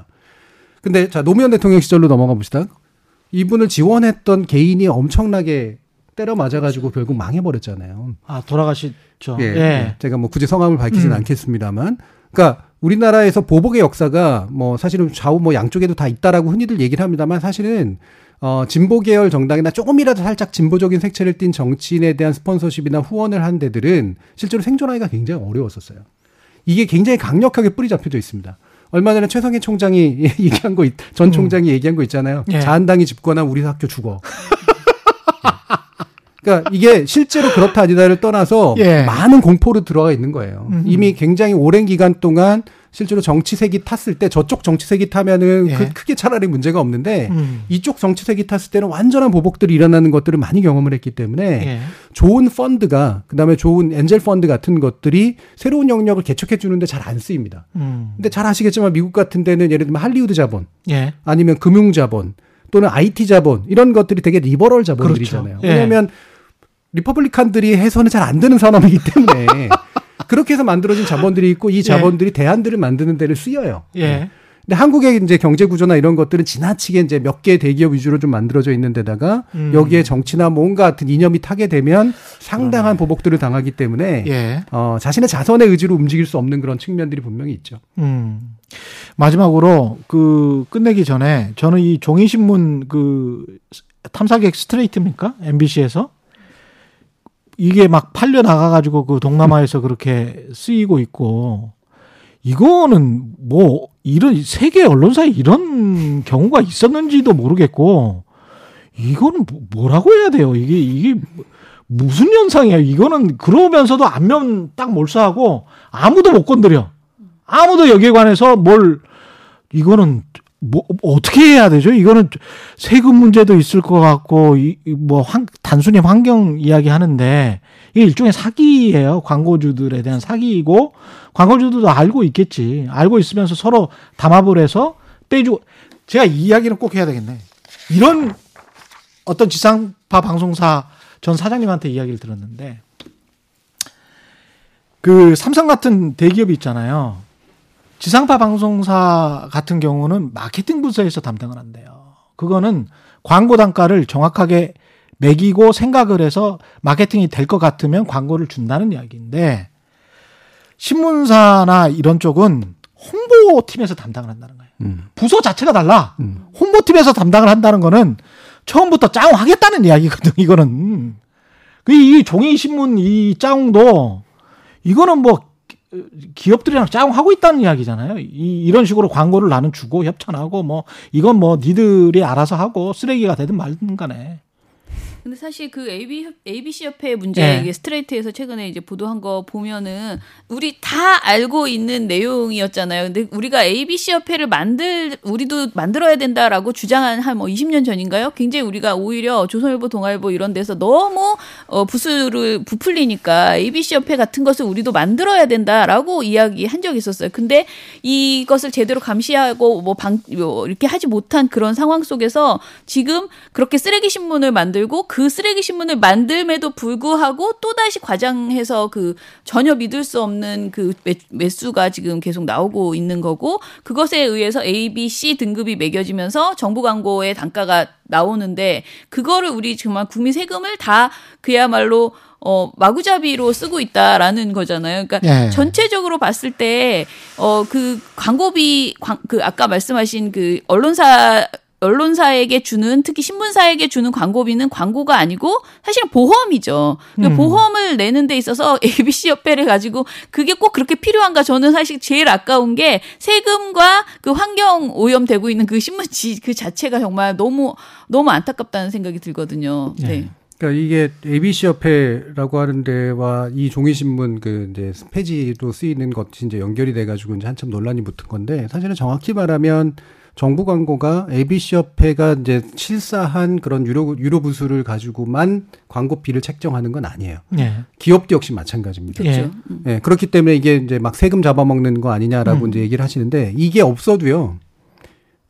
근데 자 노무현 대통령 시절로 넘어가 봅시다. 이분을 지원했던 개인이 엄청나게 때려 맞아가지고 결국 망해버렸잖아요. 아 돌아가셨죠. 예, 예. 예. 제가 뭐 굳이 성함을 밝히지는 음. 않겠습니다만, 그러니까 우리나라에서 보복의 역사가 뭐 사실은 좌우 뭐 양쪽에도 다 있다라고 흔히들 얘기를 합니다만 사실은 어 진보 계열 정당이나 조금이라도 살짝 진보적인 색채를 띈 정치인에 대한 스폰서십이나 후원을 한 데들은 실제로 생존하기가 굉장히 어려웠었어요. 이게 굉장히 강력하게 뿌리 잡혀져 있습니다. 얼마 전에 최성해 총장이 얘기한 거, 있- 전 총장이 얘기한 거 있잖아요. 예. 자한당이 집권하면 우리 학교 죽어. 그러니까 이게 실제로 그렇다 아니다를 떠나서 예. 많은 공포로 들어가 있는 거예요. 음흠. 이미 굉장히 오랜 기간 동안 실제로 정치색이 탔을 때 저쪽 정치색이 타면은 예. 그 크게 차라리 문제가 없는데 음. 이쪽 정치색이 탔을 때는 완전한 보복들이 일어나는 것들을 많이 경험을 했기 때문에 예. 좋은 펀드가 그다음에 좋은 엔젤 펀드 같은 것들이 새로운 영역을 개척해 주는데 잘 안 쓰입니다. 음. 근데 잘 아시겠지만 미국 같은 데는 예를 들면 할리우드 자본 예. 아니면 금융 자본 또는 IT 자본 이런 것들이 되게 리버럴 자본들이잖아요. 그렇죠. 예. 왜냐하면 Republican들이 해서는 잘 안 되는 산업이기 때문에 그렇게 해서 만들어진 자본들이 있고 이 자본들이 대안들을 만드는 데를 쓰여요. 예. 근데 한국의 이제 경제 구조나 이런 것들은 지나치게 이제 몇 개 대기업 위주로 좀 만들어져 있는 데다가 음. 여기에 정치나 뭔가 같은 이념이 타게 되면 상당한 보복들을 당하기 때문에 예. 어, 자신의 자선의 의지로 움직일 수 없는 그런 측면들이 분명히 있죠. 음. 마지막으로 그 끝내기 전에 저는 이 종이신문 그 탐사객 스트레이트입니까? MBC에서 이게 막 팔려 나가가지고 그 동남아에서 그렇게 쓰이고 있고 이거는 뭐 이런 세계 언론사에 이런 경우가 있었는지도 모르겠고 이거는 뭐- 뭐라고 해야 돼요? 이게 이게 무슨 현상이야? 이거는 그러면서도 안면 딱 몰수하고 아무도 못 건드려. 아무도 여기에 관해서 뭘 이거는 뭐 어떻게 해야 되죠? 이거는 세금 문제도 있을 것 같고 이뭐 단순히 환경 이야기 하는데 이게 일종의 사기예요. 광고주들에 대한 사기이고 광고주들도 알고 있겠지. 알고 있으면서 서로 담합을 해서 빼주고 제가 이 이야기는 꼭 해야 되겠네. 이런 어떤 지상파 방송사 전 사장님한테 이야기를 들었는데 그 삼성 같은 대기업이 있잖아요. 지상파 방송사 같은 경우는 마케팅 부서에서 담당을 한대요. 그거는 광고 단가를 정확하게 매기고 생각을 해서 마케팅이 될 것 같으면 광고를 준다는 이야기인데 신문사나 이런 쪽은 홍보팀에서 담당을 한다는 거예요. 음. 부서 자체가 달라. 음. 홍보팀에서 담당을 한다는 거는 처음부터 짜옹하겠다는 이야기거든. 이거는 그이 종이 신문 이 짜옹도 이거는 뭐 기업들이랑 짜옹하고 있다는 이야기잖아요. 이, 이런 식으로 광고를 나는 주고 협찬하고 뭐 이건 뭐 니들이 알아서 하고 쓰레기가 되든 말든 간에. 근데 사실 그 AB, ABC 협회의 문제 예. 이게 스트레이트에서 최근에 이제 보도한 거 보면은 우리 다 알고 있는 내용이었잖아요. 근데 우리가 ABC 협회를 만들 우리도 만들어야 된다라고 주장한 한 뭐 20년 전인가요? 굉장히 우리가 오히려 조선일보, 동아일보 이런 데서 너무 어 부수를 부풀리니까 ABC 협회 같은 것을 우리도 만들어야 된다라고 이야기한 적이 있었어요. 근데 이것을 제대로 감시하고 뭐방 뭐 이렇게 하지 못한 그런 상황 속에서 지금 그렇게 쓰레기 신문을 만들고 그 쓰레기 신문을 만듦에도 불구하고 또 다시 과장해서 그 전혀 믿을 수 없는 그 매, 매수가 지금 계속 나오고 있는 거고 그것에 의해서 A, B, C 등급이 매겨지면서 정부 광고의 단가가 나오는데 그거를 우리 정말 국민 세금을 다 그야말로 어, 마구잡이로 쓰고 있다라는 거잖아요. 그러니까 예. 전체적으로 봤을 때, 어, 그 광고비, 광, 그 아까 말씀하신 그 언론사, 언론사에게 주는 특히 신문사에게 주는 광고비는 광고가 아니고 사실은 보험이죠. 그러니까 음. 보험을 내는 데 있어서 ABC 협회를 가지고 그게 꼭 그렇게 필요한가 저는 사실 제일 아까운 게 세금과 그 환경 오염되고 있는 그 신문지 그 자체가 정말 너무 너무 안타깝다는 생각이 들거든요. 네. 네. 그러니까 이게 ABC 협회라고 하는 데와 이 종이 신문 그 이제 폐지로 쓰이는 것이 이제 연결이 돼 가지고 이제 한참 논란이 붙은 건데 사실은 정확히 말하면 정부 광고가 ABC 협회가 이제 실사한 그런 유료 유료 부수를 가지고만 광고비를 책정하는 건 아니에요. 예. 기업도 역시 마찬가지입니다. 예. 그렇죠. 음. 예, 그렇기 때문에 이게 이제 막 세금 잡아먹는 거 아니냐라고 음. 이제 얘기를 하시는데 이게 없어도요.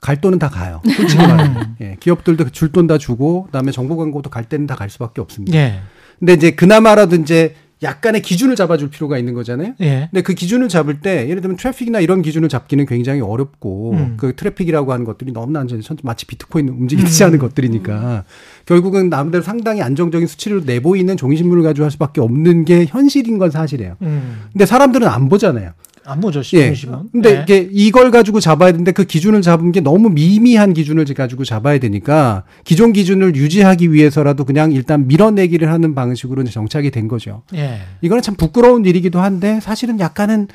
갈 돈은 다 가요. 솔직히 말하면. 예, 기업들도 줄 돈 다 주고 그다음에 정보 광고도 갈 때는 다 갈 수밖에 없습니다. 예. 근데 이제 그나마라도 이제 약간의 기준을 잡아줄 필요가 있는 거잖아요. 예. 근데 그 기준을 잡을 때 예를 들면 트래픽이나 이런 기준을 잡기는 굉장히 어렵고 음. 그 트래픽이라고 하는 것들이 너무나 천- 마치 비트코인 움직이지 않은 것들이니까 결국은 나름대로 상당히 안정적인 수치를 내보이는 종이신문을 가지고 할 수밖에 없는 게 현실인 건 사실이에요. 음. 근데 사람들은 안 보잖아요. 안 보죠, 예. 근데 예. 이게 이걸 가지고 잡아야 되는데 그 기준을 잡은 게 너무 미미한 기준을 가지고 잡아야 되니까 기존 기준을 유지하기 위해서라도 그냥 일단 밀어내기를 하는 방식으로 정착이 된 거죠. 예. 이거는 참 부끄러운 일이기도 한데 사실은 약간은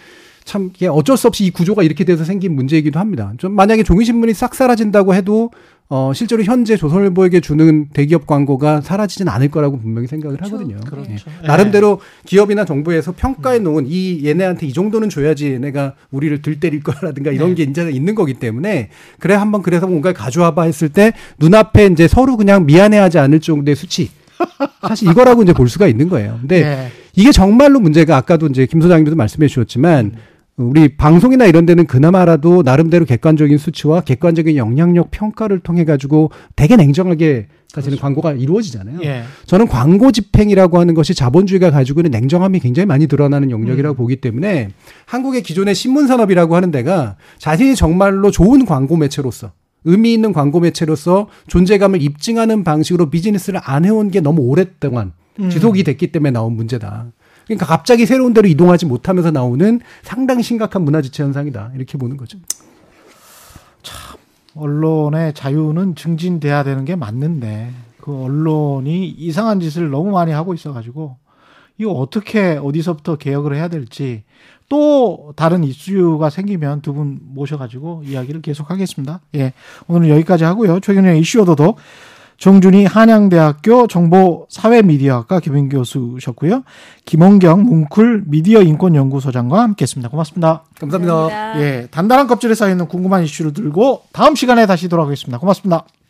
참 이게 어쩔 수 없이 이 구조가 이렇게 돼서 생긴 문제이기도 합니다. 좀 만약에 종이신문이 싹 사라진다고 해도 어 실제로 현재 조선일보에게 주는 대기업 광고가 사라지진 않을 거라고 분명히 생각을 하거든요. 그렇죠. 예. 예. 나름대로 기업이나 정부에서 평가해 놓은 이 얘네한테 이 정도는 줘야지 얘네가 우리를 들때릴 거라든가 이런 네. 게 이제 있는 거기 때문에 그래 한번 그래서 뭔가를 가져와봐 했을 때 눈앞에 이제 서로 그냥 미안해하지 않을 정도의 수치 사실 이거라고 이제 볼 수가 있는 거예요. 근데 예. 이게 정말로 문제가 아까도 이제 김 소장님도 말씀해 주셨지만 우리 방송이나 이런 데는 그나마라도 나름대로 객관적인 수치와 객관적인 영향력 평가를 통해 가지고 되게 냉정하게 사실은 광고가 이루어지잖아요. 예. 저는 광고 집행이라고 하는 것이 자본주의가 가지고 있는 냉정함이 굉장히 많이 드러나는 영역이라고 보기 때문에 한국의 기존의 신문 산업이라고 하는 데가 자신이 정말로 좋은 광고 매체로서 의미 있는 광고 매체로서 존재감을 입증하는 방식으로 비즈니스를 안 해온 게 너무 오랫동안 음. 지속이 됐기 때문에 나온 문제다. 그러니까 갑자기 새로운 데로 이동하지 못하면서 나오는 상당히 심각한 문화지체 현상이다. 이렇게 보는 거죠. 언론의 자유는 증진돼야 되는 게 맞는데 그 언론이 이상한 짓을 너무 많이 하고 있어가지고 이거 어떻게 어디서부터 개혁을 해야 될지 또 다른 이슈가 생기면 두 분 모셔가지고 이야기를 계속하겠습니다. 예, 오늘 여기까지 하고요. 최근에 이슈 오도독 정준희 한양대학교 정보사회미디어학과 교민 교수셨고요. 김원경 뭉클 미디어 인권연구소장과 함께했습니다. 고맙습니다. 감사합니다. 감사합니다. 예, 단단한 껍질에 쌓여 있는 궁금한 이슈를 들고 다음 시간에 다시 돌아오겠습니다. 고맙습니다.